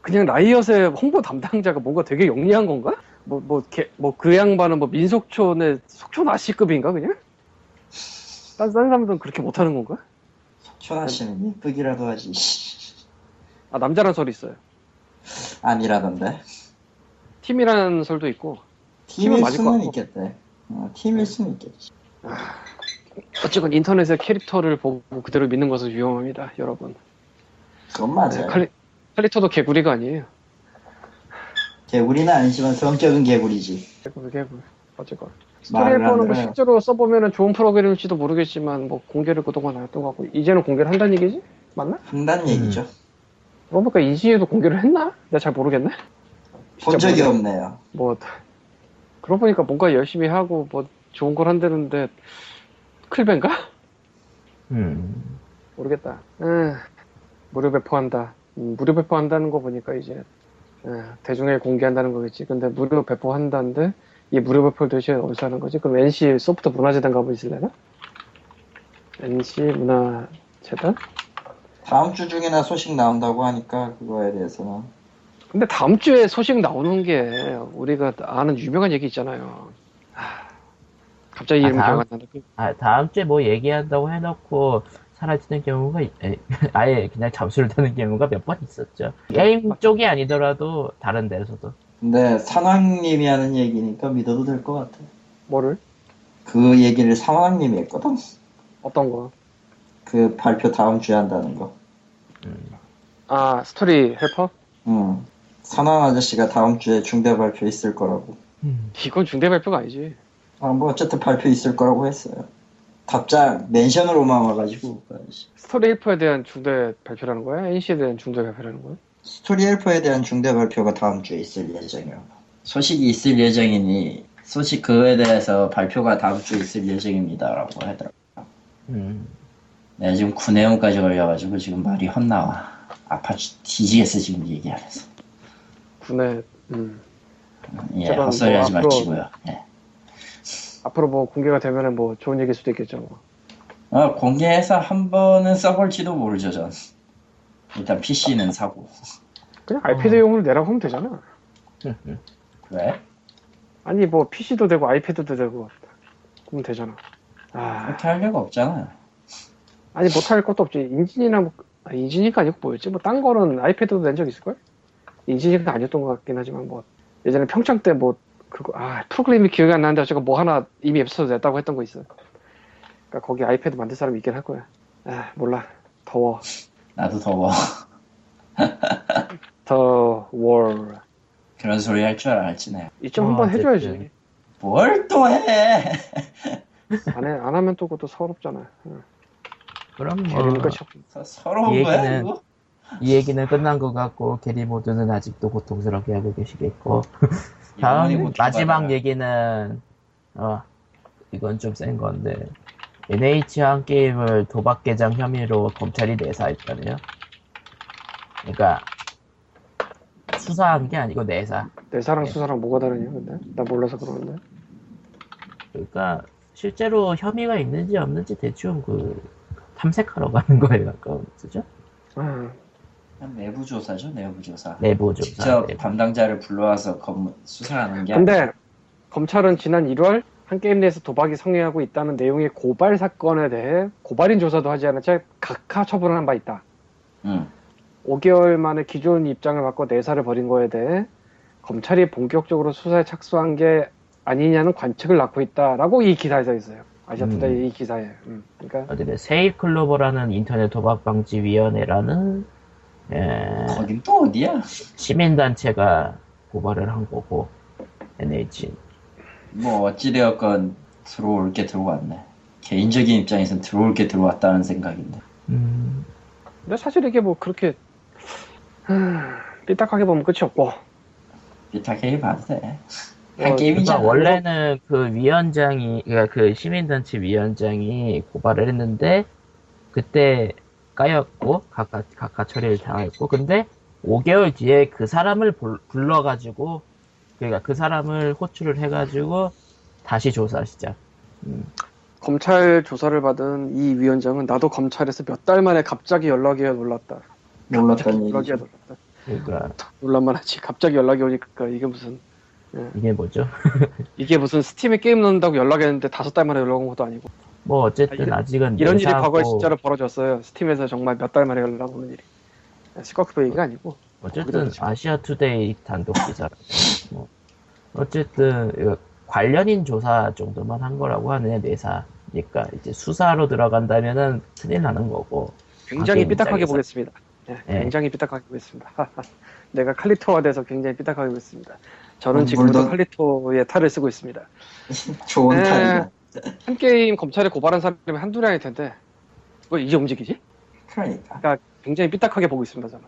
그냥 라이엇의 홍보 담당자가 뭔가 되게 영리한 건가? 뭐뭐뭐그 양반은 뭐 민속촌의 속촌 아씨급인가 그냥? 딴, 딴 사람들은 그렇게 못하는 건가? 초나 씨는 이쁘기라도 하지. 아 남자란 설이 있어요. 아니라던데. 팀이라는 설도 있고 팀일 수는 같고. 있겠대. 어, 팀일 수는 있겠지. 어쨌건 인터넷의 캐릭터를 보고 그대로 믿는 것은 위험합니다, 여러분. 그건 맞아요. 칼리, 칼리토도 개구리가 아니에요. 개구리는 아니지만 성격은 개구리지. 개구리, 개구리. 어쨌건. 뭐안 들어요. 실제로 써보면 좋은 프로그램일지도 모르겠지만, 뭐 공개를 그동안 안 했던 것 같고, 이제는 공개를 한다는 얘기지? 맞나? 한다는 얘기죠. 그러고 보니까 이지에도 공개를 했나? 내가 잘 모르겠네? 본 진짜 적이 모르겠네. 없네요. 뭐, 그러고 보니까 뭔가 열심히 하고, 뭐, 좋은 걸 한다는데, 클벤가? 음. 모르겠다. 에, 무료 배포한다. 음, 무료 배포한다는 거 보니까 이제 에, 대중에 공개한다는 거겠지. 근데 무료 배포한다는데 이 무료 배포를 도대체 어디서 하는 거지? 그럼 NC 소프트 문화재단 가고 있을래나? NC 문화재단? 다음 주 중에나 소식 나온다고 하니까 그거에 대해서는 근데 다음 주에 소식 나오는 게 우리가 아는 유명한 얘기 있잖아요. 하, 갑자기 아, 이름 다음? 기억 안 나는데 그 아, 다음 주에 뭐 얘기한다고 해놓고 사라지는 경우가 있- 에, 아예 그냥 잠수를 타는 경우가 몇 번 있었죠. 게임 쪽이 아니더라도 다른 데서도. 근데 산왕님이 하는 얘기니까 믿어도 될 것 같아. 뭐를? 그 얘기를 산왕님이 했거든. 어떤 거? 그 발표 다음 주에 한다는 거. 아 스토리 헬퍼? 응. 산왕 아저씨가 다음 주에 중대 발표 있을 거라고. 음. 이건 중대 발표가 아니지. 아, 뭐 어쨌든 발표 있을 거라고 했어요. 답장 mention으로만 와가지고 그 아저씨. 스토리 헬퍼에 대한 중대 발표라는 거야? NC에 대한 중대 발표라는 거야? 스토리 헬퍼에 대한 중대 발표가 다음 주에 있을 예정이라고. 소식이 있을 예정이니 소식 그거에 대해서 발표가 다음 주에 있을 예정입니다라고 하더라고. 음. 내가 지금 구내염까지 걸려가지고 지금 말이 헛나와. 아파 죽- 뒤지겠어 지금 얘기하면서. 군에 음. 예, 제가 헛소리 뭐 하지 앞으로- 마시고요. 예. 앞으로 뭐 공개가 되면은 뭐 좋은 얘기일 수도 있겠죠. 뭐. 어, 공개해서 한 번은 써볼지도 모르죠 전. 일단 PC는 사고. 그냥 아이패드용으로 내라고 하면 되잖아. 왜? 아니 뭐 PC도 되고 아이패드도 되고 그러면 되잖아. 아 그렇게 할 리가 없잖아. 아니 못할 것도 없지. 인진이나 뭐 아, 인진이가 아니고 뭐였지? 뭐 딴 거는 아이패드도 낸 적 있을 걸? 인진이가 아니었던 것 같긴 하지만 뭐 예전에 평창 때 뭐 그거 아 프로그램이 기억이 안 나는데 제가 뭐 하나 이미 앱스토어 냈다고 했던 거 있어. 그러니까 거기 아이패드 만들 사람이 있긴 할 거야. 아 몰라 더워 나도 더워. 더워 그런 소리 할 줄 알지 내. 어, 한번 어쨌든. 해줘야지. 뭘 또 해? 안, 해, 안 하면 또 그것도 서럽잖아. 응. 그럼 뭐. 서, 서러운 이 거야 이거? 이 얘기는 끝난 것 같고 게리 모드는 아직도 고통스럽게 하고 계시겠고 다음 영원히 못 마지막. 얘기는 어 이건 좀 센 건데 NH 한 게임을 도박 개장 혐의로 검찰이 내사했다네요. 그러니까 수사한 게 아니고 내사. 내 사랑 네. 수사랑 뭐가 다르냐 근데? 나 몰라서 그러는데. 그러니까 실제로 혐의가 있는지 없는지 대충 그 탐색하러 가는 거에 가까운 거죠. 아, 그냥 내부 조사죠 내부 조사. 내부 조사. 직접 내부. 담당자를 불러와서 검, 수사하는 게 근데 검찰은 지난 1월 한 게임 내에서 도박이 성행하고 있다는 내용의 고발 사건에 대해 고발인 조사도 하지 않은 채 각하 처분을 한 바 있다. 응. 5개월 만에 기존 입장을 바꿔 내사를 벌인 거에 대해 검찰이 본격적으로 수사에 착수한 게 아니냐는 관측을 낳고 있다라고 이 기사에 써 있어요. 아시아투데이 음. 이 기사에. 음. 그러니까 어쨌든 세이클로버라는 인터넷 도박 방지 위원회라는 에, 거긴 또 어디야? 시민 단체가 고발을 한 거고 NH 뭐 어찌되었건 들어올 게 들어왔네. 개인적인 입장에선 들어올 게 들어왔다는 생각인데. 음, 근데 사실 이게 뭐 그렇게 하, 삐딱하게 보면 끝이 없고 비타케이 봐도 돼. 어, 한 게임이잖아. 그러니까 원래는 그 위원장이 그러니까 그 시민단체 위원장이 고발을 했는데 그때 까였고 각하 각하 처리를 당했고 근데 5개월 뒤에 그 사람을 불- 불러가지고 그러니까 그 사람을 호출을 해가지고 다시 조사 시작. 검찰 조사를 받은 이 위원장은 나도 검찰에서 몇 달 만에 갑자기 연락이 와 놀랐다. 연락이 얘기죠. 놀랐다. 그러니까 놀랄만 하지. 갑자기 연락이 오니까 이게 무슨 이게 뭐죠? 이게 무슨 스팀에 게임 넣는다고 연락했는데 다섯 달 만에 연락 온 것도 아니고 뭐 어쨌든 아, 아직은 이런 일이 과거에 진짜로 벌어졌어요. 스팀에서 정말 몇 달 만에 연락 오는 일이. 시커크 얘기가 아니고 어쨌든 아시아 투데이 단독 기사. 뭐 어쨌든 관련인 조사 정도만 한 거라고 하네 내사니까 이제 수사로 들어간다면은 큰일 나는 거고. 굉장히 삐딱하게 입장에서. 보겠습니다. 네, 네. 굉장히 삐딱하게 보겠습니다. 내가 칼리토가 돼서 굉장히 삐딱하게 보겠습니다. 저는 음, 지금도 물론- 칼리토의 탈을 쓰고 있습니다. 좋은 네. 타이거. 한 게임 검찰에 고발한 사람이 한두 명일 텐데 왜 이제 움직이지? 그러니까. 굉장히 삐딱하게 보고 있습니다, 저는.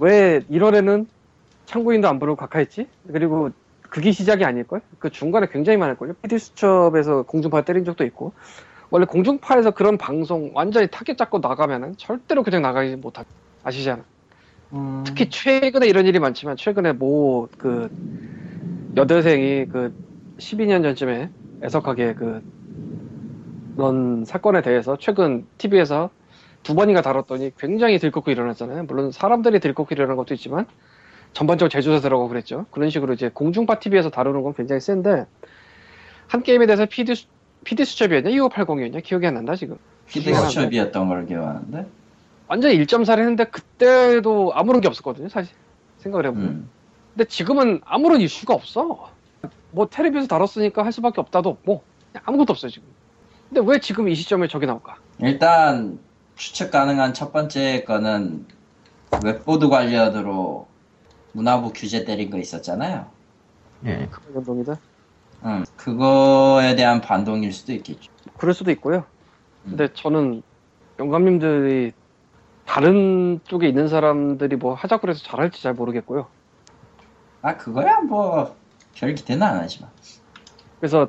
왜 1월에는 참고인도 안 부르고 각하했지? 그리고 그게 시작이 아닐걸? 그 중간에 굉장히 많을걸요? PD 수첩에서 공중파 때린 적도 있고. 원래 공중파에서 그런 방송 완전히 타겟 잡고 나가면은 절대로 그냥 나가지 못하 아시잖아. 음, 특히 최근에 이런 일이 많지만 최근에 모 그 여대생이 그 12년 전쯤에 애석하게 그 그런 사건에 대해서 최근 TV에서 두 번인가 다뤘더니 굉장히 들끓고 일어났잖아요. 물론 사람들이 들끓고 일어난 것도 있지만 전반적으로 제조사 들어가고 그랬죠. 그런 식으로 이제 공중파 TV에서 다루는 건 굉장히 센데 한 게임에 대해서 PD, 수, PD 수첩이었냐? 2580이었냐? 기억이 안 난다 지금. 피디수첩이었던 걸 기억하는데. 완전히 1.4를 했는데 그때도 아무런 게 없었거든요. 사실 생각을 해보면. 음. 근데 지금은 아무런 이슈가 없어. 뭐 텔레비에서 다뤘으니까 할 수밖에 없다도 없고 그냥 아무것도 없어요 지금. 근데 왜 지금 이 시점에 저게 나올까? 일단 추측 가능한 첫 번째 거는 웹보드 관련으로 문화부 규제 때린 거 있었잖아요. 예. 그런 운동이다. 응, 그거에 대한 반동일 수도 있겠죠. 그럴 수도 있고요. 근데 저는 영감님들이 다른 쪽에 있는 사람들이 뭐 하자고 해서 잘할지 잘 모르겠고요. 아 그거야 뭐 별 기대는 안 하지만. 그래서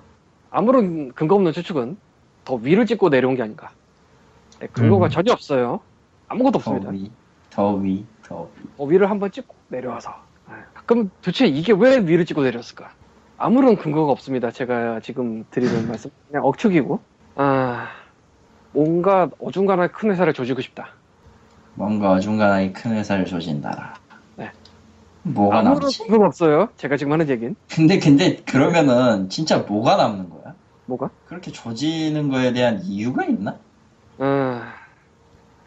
아무런 근거 없는 추측은 더 위를 찍고 내려온 게 아닌가. 네, 근거가 음. 전혀 없어요. 아무것도 더 없습니다. 위, 더 위, 더 위. 어, 위를 한번 찍고 내려와서. 네. 그럼 도대체 이게 왜 위를 찍고 내렸을까? 아무런 근거가 없습니다. 제가 지금 드리는 말씀 그냥 억측이고. 아 뭔가 어중간한 큰 회사를 조지고 싶다. 뭔가 어중간하게 큰 회사를 조진다라. 네. 뭐가 남지? 근거가 없어요. 제가 지금 하는 얘기는 근데 근데 그러면은 진짜 뭐가 남는 거야? 뭐가? 그렇게 조지는 거에 대한 이유가 있나? 아,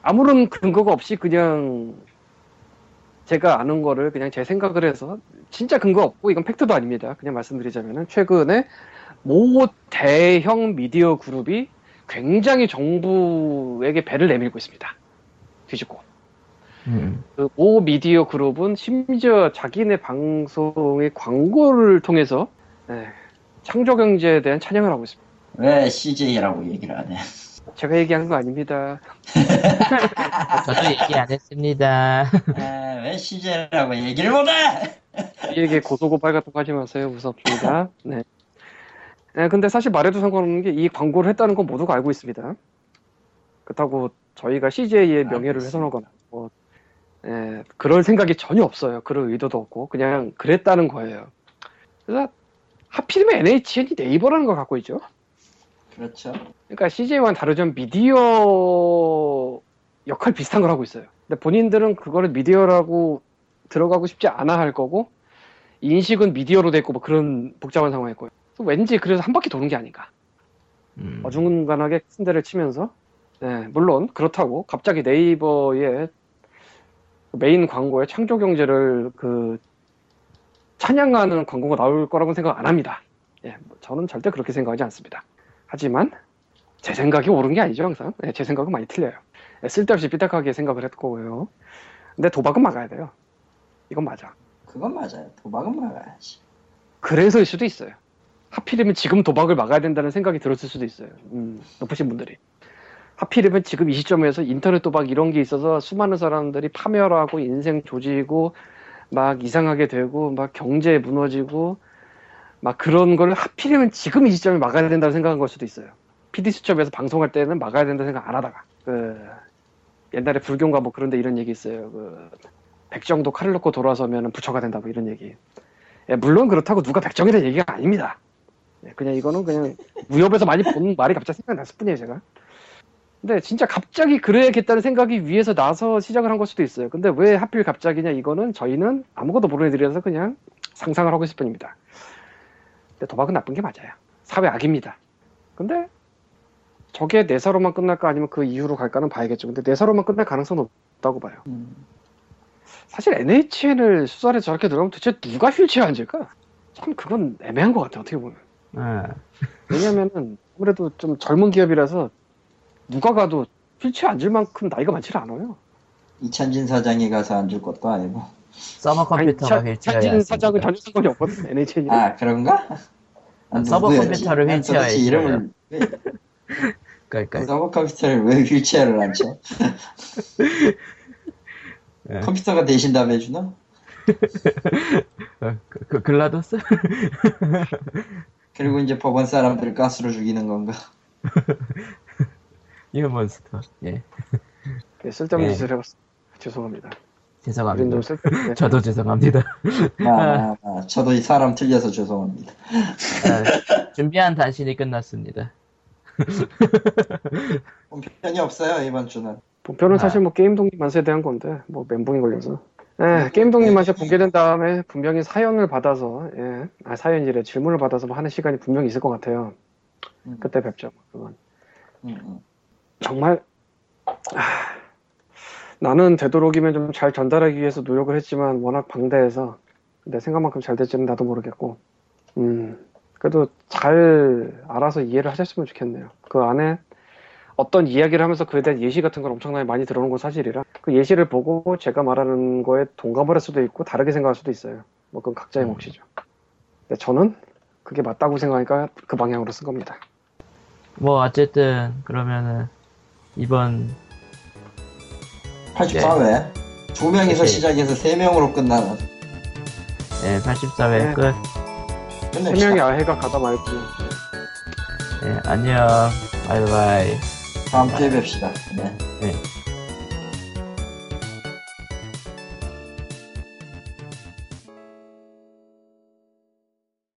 아무런 근거가 없이 그냥 제가 아는 거를 그냥 제 생각을 해서 진짜 근거 없고 이건 팩트도 아닙니다. 그냥 말씀드리자면은 최근에 모 대형 미디어 그룹이 굉장히 정부에게 배를 내밀고 있습니다. 뒤집고. 음. 그모 미디어 그룹은 심지어 자기네 방송의 광고를 통해서 네, 창조 경제에 대한 찬양을 하고 있습니다. 왜 CJ라고 얘기를 안 해? 제가 얘기하는 거 아닙니다. 저도 얘기 안 했습니다. 아, 왜 CJ라고 얘기를 못 해? 우리에게 고소고발 같은 거 하지 마세요. 무섭습니다. 네. 네, 근데 사실 말해도 상관없는 게 이 광고를 했다는 건 모두가 알고 있습니다. 그렇다고 저희가 CJ의 알고 명예를. 훼손하거나 뭐 예, 그럴 생각이 전혀 없어요. 그럴 의도도 없고 그냥 그랬다는 거예요. 그래서 하필이면 NHN이 네이버라는 걸 갖고 있죠. 그렇죠. 그러니까 CJ와는 다르지만 미디어 역할 비슷한 걸 하고 있어요. 근데 본인들은 그거를 미디어라고 들어가고 싶지 않아 할 거고 인식은 미디어로 돼 있고 뭐 그런 복잡한 상황일 거예요. 그래서 왠지 그래서 한 바퀴 도는 게 아닌가. 음. 어중간하게 큰 데를 치면서 네, 물론 그렇다고 갑자기 네이버의 메인 광고에 창조 경제를 그 찬양하는 광고가 나올 거라고 생각 안 합니다. 예, 뭐 저는 절대 그렇게 생각하지 않습니다. 하지만 제 생각이 옳은 게 아니죠 항상. 예, 제 생각은 많이 틀려요. 예, 쓸데없이 삐딱하게 생각을 했고요. 근데 도박은 막아야 돼요. 이건 맞아. 그건 맞아요. 도박은 막아야지. 그래서일 수도 있어요. 하필이면 지금 도박을 막아야 된다는 생각이 들었을 수도 있어요. 음, 높으신 분들이. 하필이면 지금 이 시점에서 인터넷 도박 이런 게 있어서 수많은 사람들이 파멸하고 인생 조지고 막 이상하게 되고 막 경제 무너지고 막 그런 걸 하필이면 지금 이 시점에 막아야 된다고 생각한 걸 수도 있어요. PD 수첩에서 방송할 때는 막아야 된다고 생각 안 하다가 그 옛날에 불교인가 뭐 그런데 이런 얘기 있어요. 그 백정도 칼을 놓고 돌아서면 부처가 된다 뭐 이런 얘기. 예, 물론 그렇다고 누가 백정이라는 얘기가 아닙니다. 예, 그냥 이거는 그냥 무협에서 많이 본 말이 갑자기 생각났을 뿐이에요, 제가. 근데 진짜 갑자기 그래야겠다는 생각이 위에서 나서 시작을 한 걸 수도 있어요. 근데 왜 하필 갑자기냐 이거는 저희는 아무것도 모르는 애들이라서 그냥 상상을 하고 있을 뿐입니다. 근데 도박은 나쁜 게 맞아요. 사회 악입니다. 근데 저게 내사로만 끝날까 아니면 그 이후로 갈까는 봐야겠죠. 근데 내사로만 끝날 가능성은 없다고 봐요. 음. 사실 NHN을 수사를 저렇게 들어가면 도대체 누가 휠체어 앉을까? 참 그건 애매한 것 같아 어떻게 보면. 아, 왜냐면은 아무래도 좀 젊은 기업이라서 누가 가도 휠체어 앉을 만큼 나이가 많지는 않아요. 이찬진 사장이 가서 앉을 것도 아니고. 서버 컴퓨터가 아니, 차- 휠체어야. 차진 사장은 전혀 상관이 없거든 NHN이. 아 그런가? 아, 서버? 컴퓨터를 난 휠체어에 도대체 이름을 왜, 그러니까 서버 컴퓨터를 왜 휠체어를 앉혀? 예. 컴퓨터가 대신 답해주나? 어, 그, 그 글라도스? 그리고 이제 법원 사람들 가스로 죽이는 건가? 유몬스터. 예, 네, 쓸데없는 네. 짓을 해봤어. 죄송합니다. 죄송합니다. 좀. 저도 죄송합니다. 아, 아, 아, 저도 이 사람 틀려서 죄송합니다. 아, 준비한 단신이 끝났습니다. 편이 없어요 이번 주는. 본편은 아. 사실 뭐 게임 독립 만 세대한 건데 뭐 멘붕이 걸려서. 예, 게임 독립 만세 공개된 다음에 분명히 사연을 받아서 예, 아 사연이래 질문을 받아서 뭐 하는 시간이 분명히 있을 것 같아요. 음, 그때 뵙죠. 그건. 음, 음. 정말 아, 나는 되도록이면 좀 잘 전달하기 위해서 노력을 했지만 워낙 방대해서 내 생각만큼 잘 될지는 나도 모르겠고, 음, 그래도 잘 알아서 이해를 하셨으면 좋겠네요. 그 안에 어떤 이야기를 하면서 그에 대한 예시 같은 걸 엄청나게 많이 들어오는 건 사실이라 그 예시를 보고 제가 말하는 거에 동감을 할 수도 있고 다르게 생각할 수도 있어요. 뭐 그건 각자의 음. 몫이죠. 근데 저는 그게 맞다고 생각하니까 그 방향으로 쓴 겁니다. 뭐 어쨌든 그러면은 이번 84회 두 명이서 오케이. 시작해서 세 명으로 끝나는 예, 84회 네. 끝. 세 끝냅시다. 명의 아해가 가다 말고 예, 안녕. 바이바이. 다음 주에 뵙시다. 네. 예.